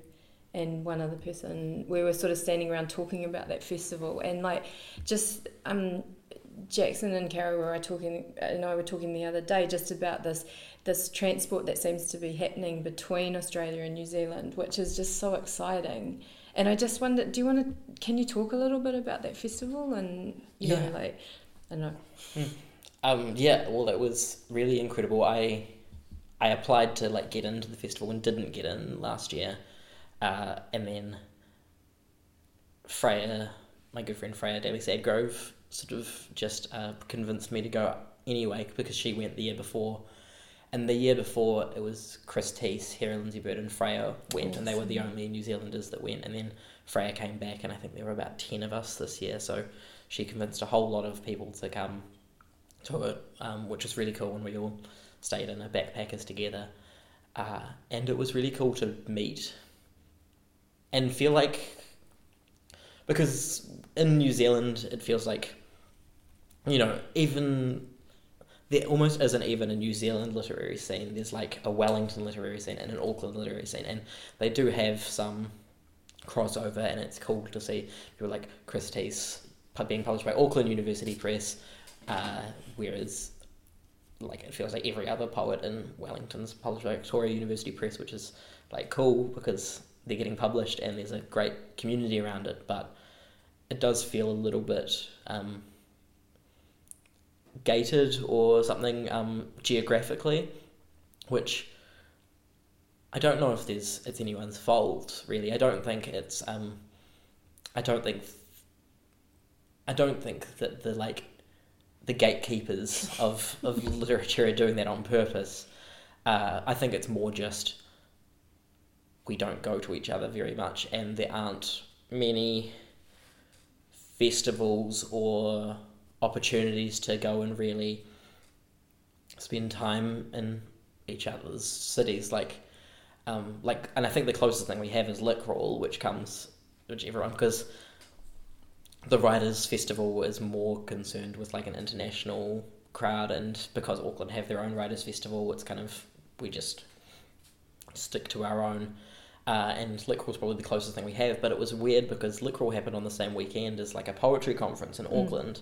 and one other person, we were sort of standing around talking about that festival and like just um Jackson and Carrie were talking, and I were talking the other day just about this this transport that seems to be happening between Australia and New Zealand, which is just so exciting. And I just wonder, do you want to? Can you talk a little bit about that festival and you Yeah. know, like, I don't know. Um, yeah, well, it was really incredible. I I applied to like get into the festival and didn't get in last year, uh, and then Freya, my good friend Freya Daly Sadgrove, sort of just uh, convinced me to go anyway because she went the year before. And the year before, it was Chris Tse, Hera Lindsay Bird, and Freya went, and they were the only New Zealanders that went. And then Freya came back, and I think there were about 10 of us this year. So she convinced a whole lot of people to come to it, um, which was really cool. And we all stayed in a backpackers together. Uh, and it was really cool to meet and feel like because in New Zealand it feels like you know even there almost isn't even a New Zealand literary scene. There's like a Wellington literary scene and an Auckland literary scene, and they do have some crossover, and it's cool to see people like Chris Tse being published by Auckland University Press, uh, whereas like it feels like every other poet in Wellington's published by Victoria University Press, which is like cool because they're getting published and there's a great community around it, but it does feel a little bit um, gated or something um, geographically, which I don't know if there's it's anyone's fault really. I don't think it's um, I don't think I don't think that the like the gatekeepers of, of literature are doing that on purpose. Uh, I think it's more just we don't go to each other very much, and there aren't many festivals or opportunities to go and really spend time in each other's cities. Like, um, like, and I think the closest thing we have is Lit Crawl, which comes, which everyone because the Writers Festival is more concerned with like an international crowd, and because Auckland have their own Writers Festival, it's kind of we just stick to our own. Uh, and Crawl's probably the closest thing we have, but it was weird because Lit Crawl happened on the same weekend as like a poetry conference in mm. Auckland,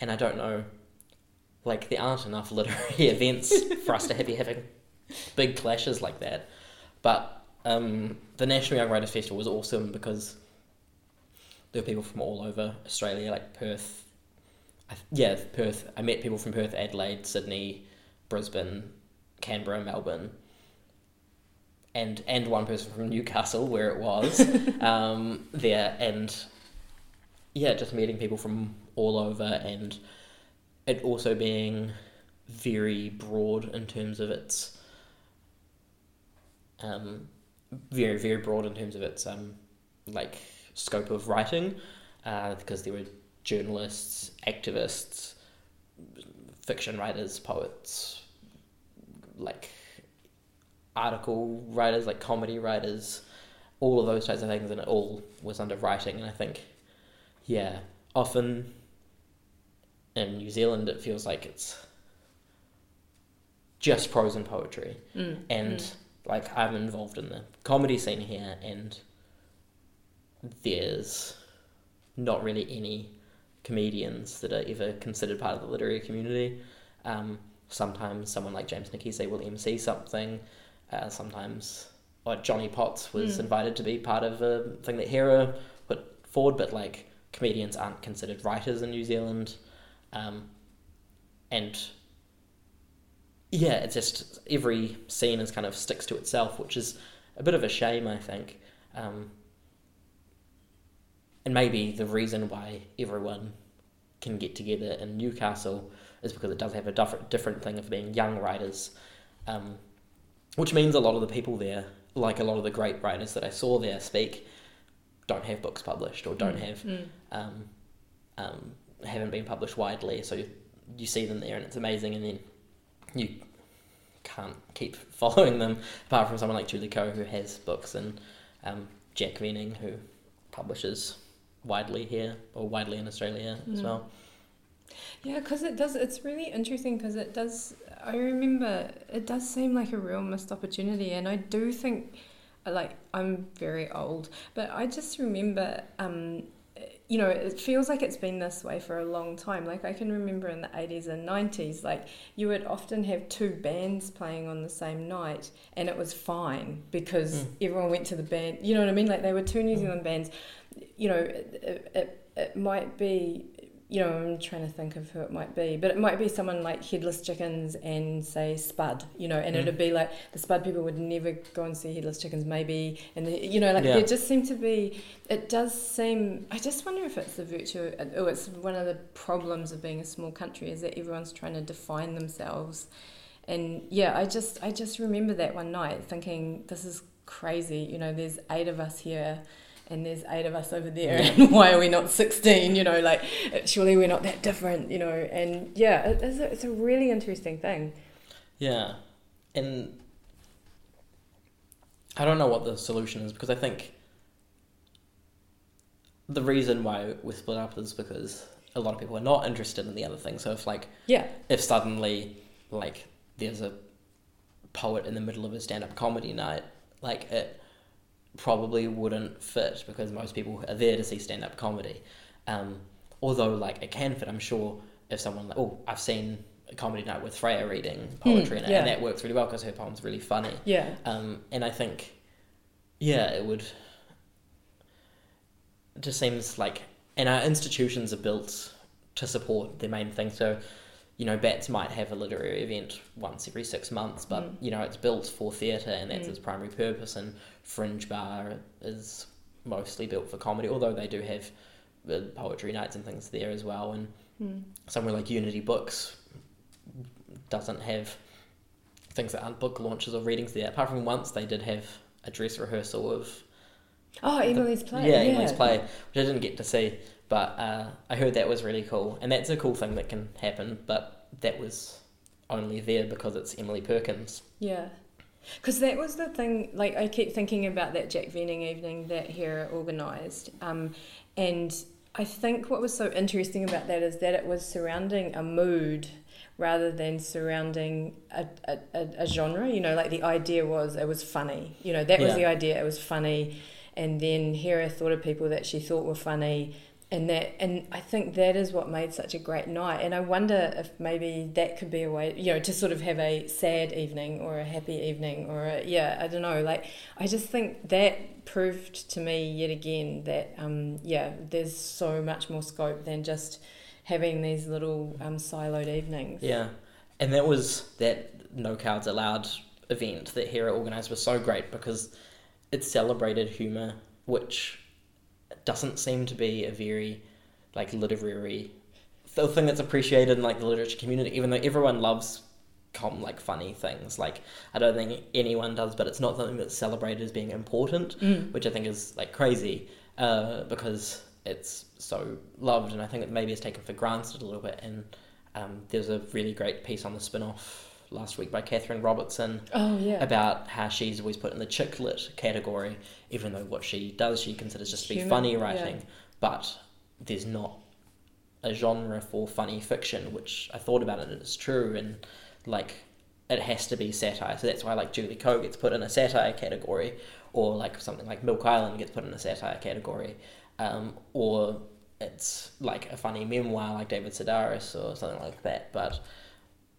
and I don't know, like there aren't enough literary events for us to be having big clashes like that. But um, the National Young Writers Festival was awesome because there were people from all over Australia, like Perth. I, yeah, Perth. I met people from Perth, Adelaide, Sydney, Brisbane, Canberra, Melbourne, and and one person from Newcastle, where it was um, there, and yeah, just meeting people from all over, and it also being very broad in terms of its um, very very broad in terms of its um, like scope of writing uh, because there were journalists, activists, fiction writers, poets, like article writers, like comedy writers, all of those types of things, and it all was under writing. And I think, yeah, often in New Zealand it feels like it's just prose and poetry, mm. and mm. like I'm involved in the comedy scene here, and there's not really any comedians that are ever considered part of the literary community. Um, sometimes someone like James Nokise will MC something. Uh, sometimes, like Johnny Potts was mm. invited to be part of a thing that Hera put forward, but like comedians aren't considered writers in New Zealand. Um, and yeah, it's just every scene is kind of sticks to itself, which is a bit of a shame, I think. Um, and maybe the reason why everyone can get together in Newcastle is because it does have a different different thing of being young writers, um, which means a lot of the people there, like a lot of the great writers that I saw there speak, don't have books published or don't mm. have mm. um, um, haven't been published widely. So you, you see them there and it's amazing, and then you can't keep following them apart from someone like Julie Koh who has books and um, Jack Vening who publishes widely here or widely in Australia mm. as well. Yeah, because it does. It's really interesting because it does. I remember it does seem like a real missed opportunity, and I do think, like, I'm very old, but I just remember um, you know, it feels like it's been this way for a long time. Like I can remember in the 80s and 90s, like you would often have two bands playing on the same night and it was fine because mm. everyone went to the band. You know what I mean? Like they were two New hmm. Zealand mm. bands. You know, it, it, it might be you know, I'm trying to think of who it might be, but it might be someone like Headless Chickens and say Spud, you know, and Mm. it'd be like the Spud people would never go and see Headless Chickens, maybe, and the, you know, like Yeah. there just seem to be. It does seem. I just wonder if it's the virtue. Oh, it's one of the problems of being a small country is that everyone's trying to define themselves, and yeah, I just I just remember that one night thinking this is crazy. You know, there's eight of us here and there's eight of us over there Yeah. and why are we not 16 you know like surely we're not that different you know and yeah it is a, it's a really interesting thing Yeah, and I don't know what the solution is because I think the reason why we're split up is because a lot of people are not interested in the other thing. So if like yeah if suddenly like there's a poet in the middle of a stand-up comedy night, like it probably wouldn't fit because most people are there to see stand-up comedy. Um, although like it can fit, I'm sure if someone like oh I've seen a comedy night with Freya reading poetry in it, yeah. and that works really well because her poem's really funny. yeah Um, and I think, yeah, it would. It just seems like, and our institutions are built to support the main thing. So, you know, Bats might have a literary event once every six months, but Mm. you know, it's built for theatre and that's Mm. its primary purpose. And Fringe Bar is mostly built for comedy, although they do have uh, poetry nights and things there as well. And Hmm. somewhere like Unity Books doesn't have things that aren't book launches or readings there. Apart from once they did have a dress rehearsal of oh emily's play yeah, Emily's play, which I didn't get to see, but uh, I heard that was really cool, and that's a cool thing that can happen. But that was only there because it's Emily Perkins. Yeah. Because that was the thing, like, I keep thinking about that Jack Vening evening that Hera organised. Um, and I think what was so interesting about that is that it was surrounding a mood rather than surrounding a, a, a, a genre. You know, like the idea was it was funny. You know, that was the idea, it was funny. And then Hera thought of people that she thought were funny and that and I think that is what made such a great night. And I wonder if maybe that could be a way you know to sort of have a sad evening or a happy evening or a, yeah I don't know. Like I just think that proved to me yet again that um yeah there's so much more scope than just having these little um siloed evenings. Yeah, and that was that No Cards Allowed event that Hera organised was so great because it celebrated humour, which doesn't seem to be a very like literary the thing that's appreciated in like the literature community, even though everyone loves com like funny things. Like I don't think anyone does, but it's not something that's celebrated as being important, Mm. which I think is like crazy uh, because it's so loved, and I think it maybe is taken for granted a little bit. And um, there's a really great piece on the spin off last week by Catherine Robertson oh yeah about how she's always put in the chick lit category, even though what she does she considers just to be Humour, funny yeah. writing, but there's not a genre for funny fiction, which I thought about it and it's true, and like it has to be satire. So that's why like Julie Koh gets put in a satire category, or like something like Milk Island gets put in a satire category, um, or it's like a funny memoir like David Sedaris or something like that. But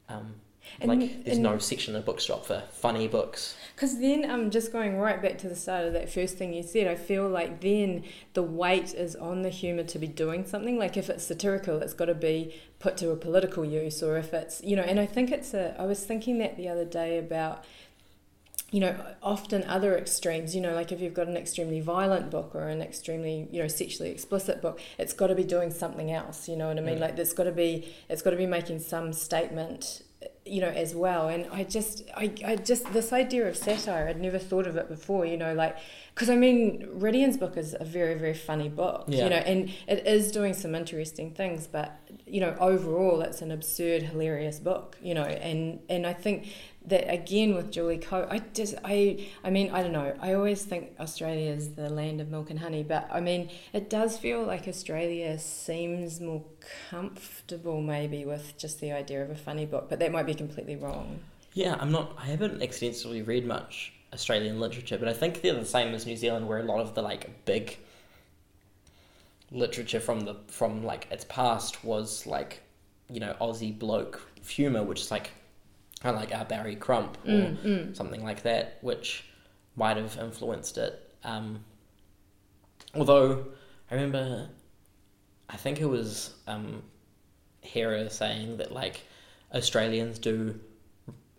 um, And- like there's and- no section in a bookshop for funny books. Because then, um, just going right back to the start of that first thing you said, I feel like then the weight is on the humour to be doing something. Like if it's satirical, it's got to be put to a political use, or if it's, you know, and I think it's a, I was thinking that the other day about, you know, often other extremes, you know, like if you've got an extremely violent book or an extremely, you know, sexually explicit book, it's got to be doing something else, you know what I mean? Mm. Like it's got to be, it's got to be making some statement you know as well. And i just I, I just this idea of satire i'd never thought of it before you know like because i mean Ridian's book is a very very funny book Yeah. you know and it is doing some interesting things but you know overall it's an absurd hilarious book you know and and i think that again with Julie Koh, I just I I mean I don't know. I always think Australia is the land of milk and honey, but I mean it does feel like Australia seems more comfortable maybe with just the idea of a funny book, but that might be completely wrong. Yeah, I'm not. I haven't extensively read much Australian literature, but I think they're the same as New Zealand, where a lot of the like big literature from the from like its past was like, you know, Aussie bloke humour, which is like kind of like our Barry Crump or Mm, mm. something like that, which might have influenced it. Um, although I remember I think it was um, Hera saying that like Australians do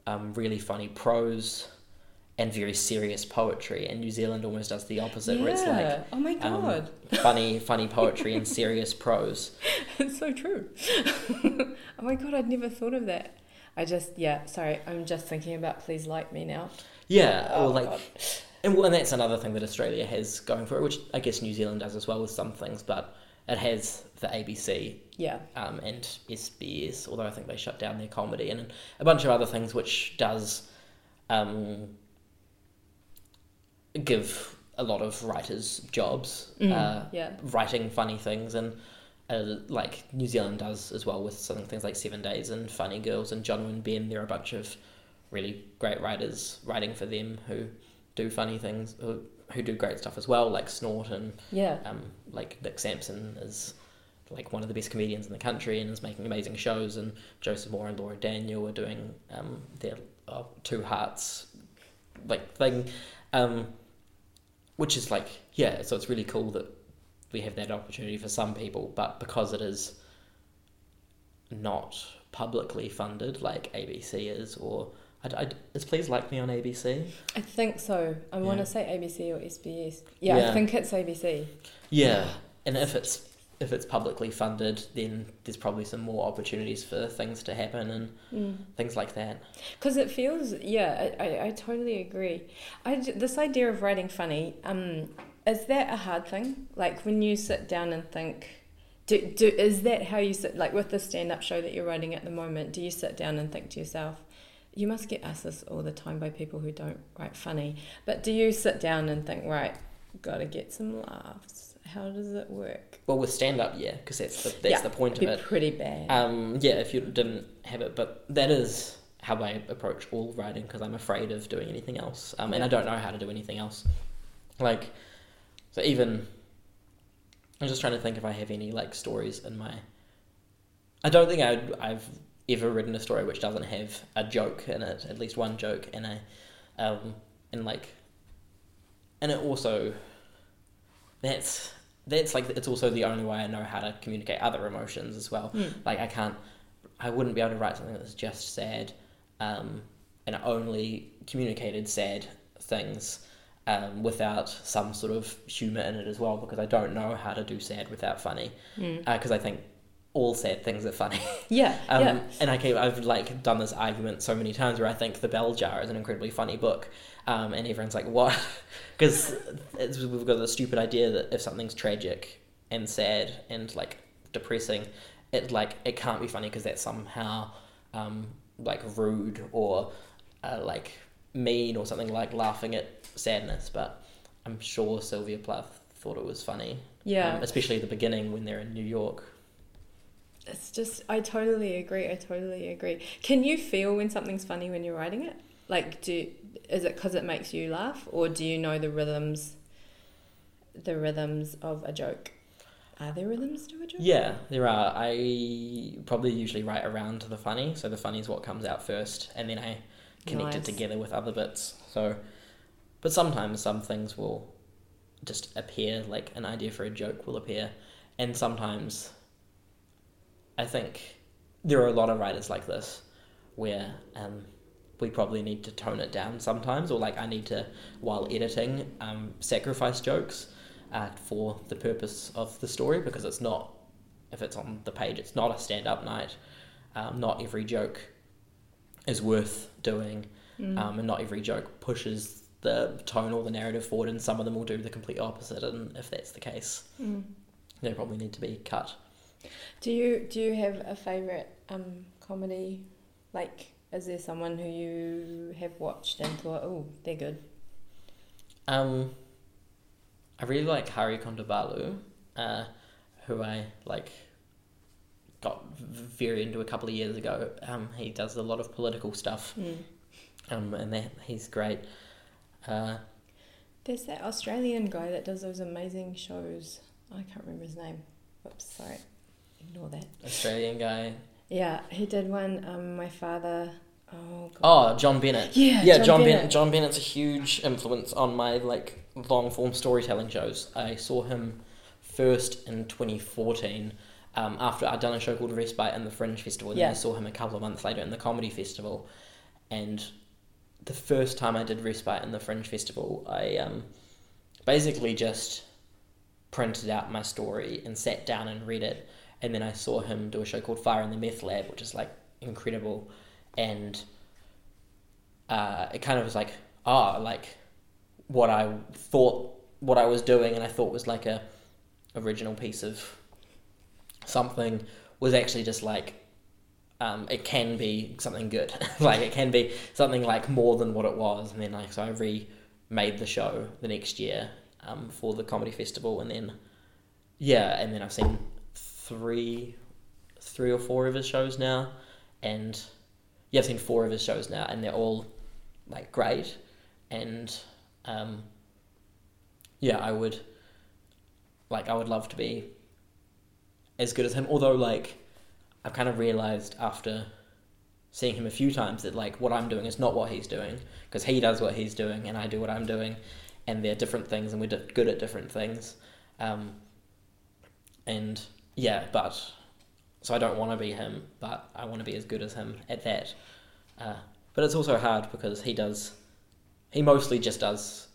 um, really funny prose and very serious poetry, and New Zealand almost does the opposite, where it's like oh my um, god, funny, funny poetry and serious prose. it's so true. oh my god, I'd never thought of that. I just yeah, sorry, I'm just thinking about please like me now. Yeah, Oh, or like, God. and, well, and that's another thing that Australia has going for it, which I guess New Zealand does as well with some things, but it has the ABC Yeah, um, and SBS, although I think they shut down their comedy and a bunch of other things, which does um, give a lot of writers jobs, Mm, uh, yeah. writing funny things, and uh, like New Zealand does as well with some things like Seven Days and Funny Girls and Jono and Ben. There are a bunch of really great writers writing for them who do funny things, who, who do great stuff as well, like Snort and Yeah. um, like Nic Sampson is like one of the best comedians in the country and is making amazing shows. And Joseph Moore and Laura Daniel are doing um, their uh, Two Hearts like thing, um, which is like yeah. So it's really cool that we have that opportunity for some people, but because it is not publicly funded like ABC is, or I, I, is Please Like Me on ABC? I think so. I want Yeah. to say ABC or SBS. Yeah, Yeah. I think it's ABC. Yeah, and if it's if it's publicly funded, then there's probably some more opportunities for things to happen and Mm. things like that. Because it feels, yeah, I, I, I totally agree. I, this idea of writing funny, um, is that a hard thing? Like when you sit down and think, do, do is that how you sit, like with the stand up show that you're writing at the moment, do you sit down and think to yourself, you must get asked this all the time by people who don't write funny, but do you sit down and think, right, gotta get some laughs? How does it work? Well, with stand up, yeah, because that's the that's Yeah, the point of it. pretty bad. Um, yeah, if you didn't have it, but that is how I approach all writing because I'm afraid of doing anything else, um, and I don't know how to do anything else. Like, so even I'm just trying to think if I have any like stories in my. I don't think I I've ever written a story which doesn't have a joke in it, at least one joke, and a, um, and like, and it also. That's that's like it's also the only way I know how to communicate other emotions as well. Hmm. Like I can't, I wouldn't be able to write something that's just sad, um, and only communicated sad things, um, without some sort of humor in it as well because I don't know how to do sad without funny, Mm. because I think all sad things are funny. Yeah, Um, yeah. And I keep, I've like done this argument so many times where I think The Bell Jar is an incredibly funny book, um, and everyone's like, "What?" Because we've got the stupid idea that if something's tragic and sad and like depressing, it like it can't be funny because that's somehow um, like rude or uh, like mean or something like laughing at sadness. But I'm sure Sylvia Plath thought it was funny, Yeah. um, especially at the beginning when they're in New York. It's just, I totally agree. I totally agree. Can you feel when something's funny when you're writing it? Like, do is it because it makes you laugh, or do you know the rhythms, the rhythms of a joke? Are there rhythms to a joke? Yeah, there are. I probably usually write around to the funny, so the funny is what comes out first, and then I connect it together with other bits. So, but sometimes some things will just appear, like an idea for a joke will appear, and sometimes I think there are a lot of writers like this where um, we probably need to tone it down sometimes, or like I need to, while editing, um, sacrifice jokes uh, for the purpose of the story because it's not, if it's on the page, it's not a stand up night. Um, not every joke is worth doing, Mm. um, and not every joke pushes the tone or the narrative forward, and some of them will do the complete opposite. And if that's the case, Mm. they probably need to be cut. Do you do you have a favorite um comedy? Like, is there someone who you have watched and thought, oh, they're good? Um, I really like Hari Kondabolu, uh, who I like got very into a couple of years ago. Um, he does a lot of political stuff, Mm. um, and that he's great. Uh, There's that Australian guy that does those amazing shows. I can't remember his name. Oops, sorry. Ignore that. Australian guy. Yeah, he did one. Um, my father. Oh God. Oh, Jon Bennett. Yeah, yeah. Jon Jon, Bennett. Bennett. Jon Bennett's a huge influence on my like long form storytelling shows. I saw him first in 2014 um, after I'd done a show called Respite in the Fringe Festival. And Yeah. I saw him a couple of months later in the Comedy Festival. And the first time I did Respite in the Fringe Festival, I um, basically just printed out my story and sat down and read it. And then I saw him do a show called Fire in the Meth Lab, which is like incredible. And uh, it kind of was like, ah, like what I thought, what I was doing, and I thought was like a original piece of something was actually just like um, it can be something good. like it can be something like more than what it was. And then like so I remade the show the next year um, for the comedy festival, and then yeah, and then I've seen three, three or four of his shows now, and yeah, I've seen four of his shows now, and they're all like great, and um, yeah, I would like I would love to be as good as him. Although like I've kind of realized after seeing him a few times that like what I'm doing is not what he's doing because he does what he's doing and I do what I'm doing, and they're different things and we're good at different things. Um, and yeah, but so I don't want to be him, but I want to be as good as him at that. Uh, but it's also hard because he does, he mostly just does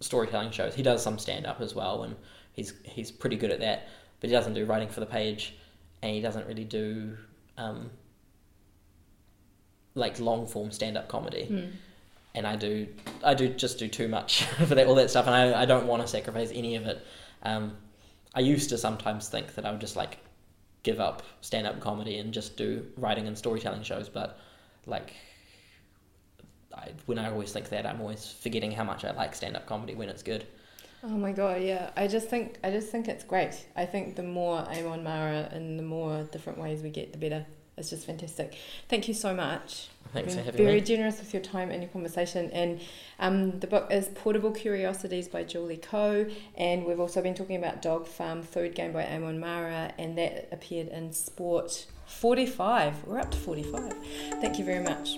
storytelling shows. He does some stand up as well, and he's he's pretty good at that. But he doesn't do writing for the page, and he doesn't really do um, like long form stand up comedy. Hmm. And I do I do just do too much for that all that stuff, and I I don't want to sacrifice any of it. Um, I used to sometimes think that I would just like give up stand up comedy and just do writing and storytelling shows, but like I, when I always think that, I'm always forgetting how much I like stand up comedy when it's good. Oh my god, yeah. I just think I just think it's great. I think the more Eamonn Marra and the more different ways we get, the better. It's just fantastic. Thank you so much. Thanks for having very me. generous with your time and your conversation. And um, the book is Portable Curiosities by Julie Koh. And we've also been talking about Dog Farm Food Game by Eamonn Marra. And that appeared in Sport 45. We're up to 45. Thank you very much.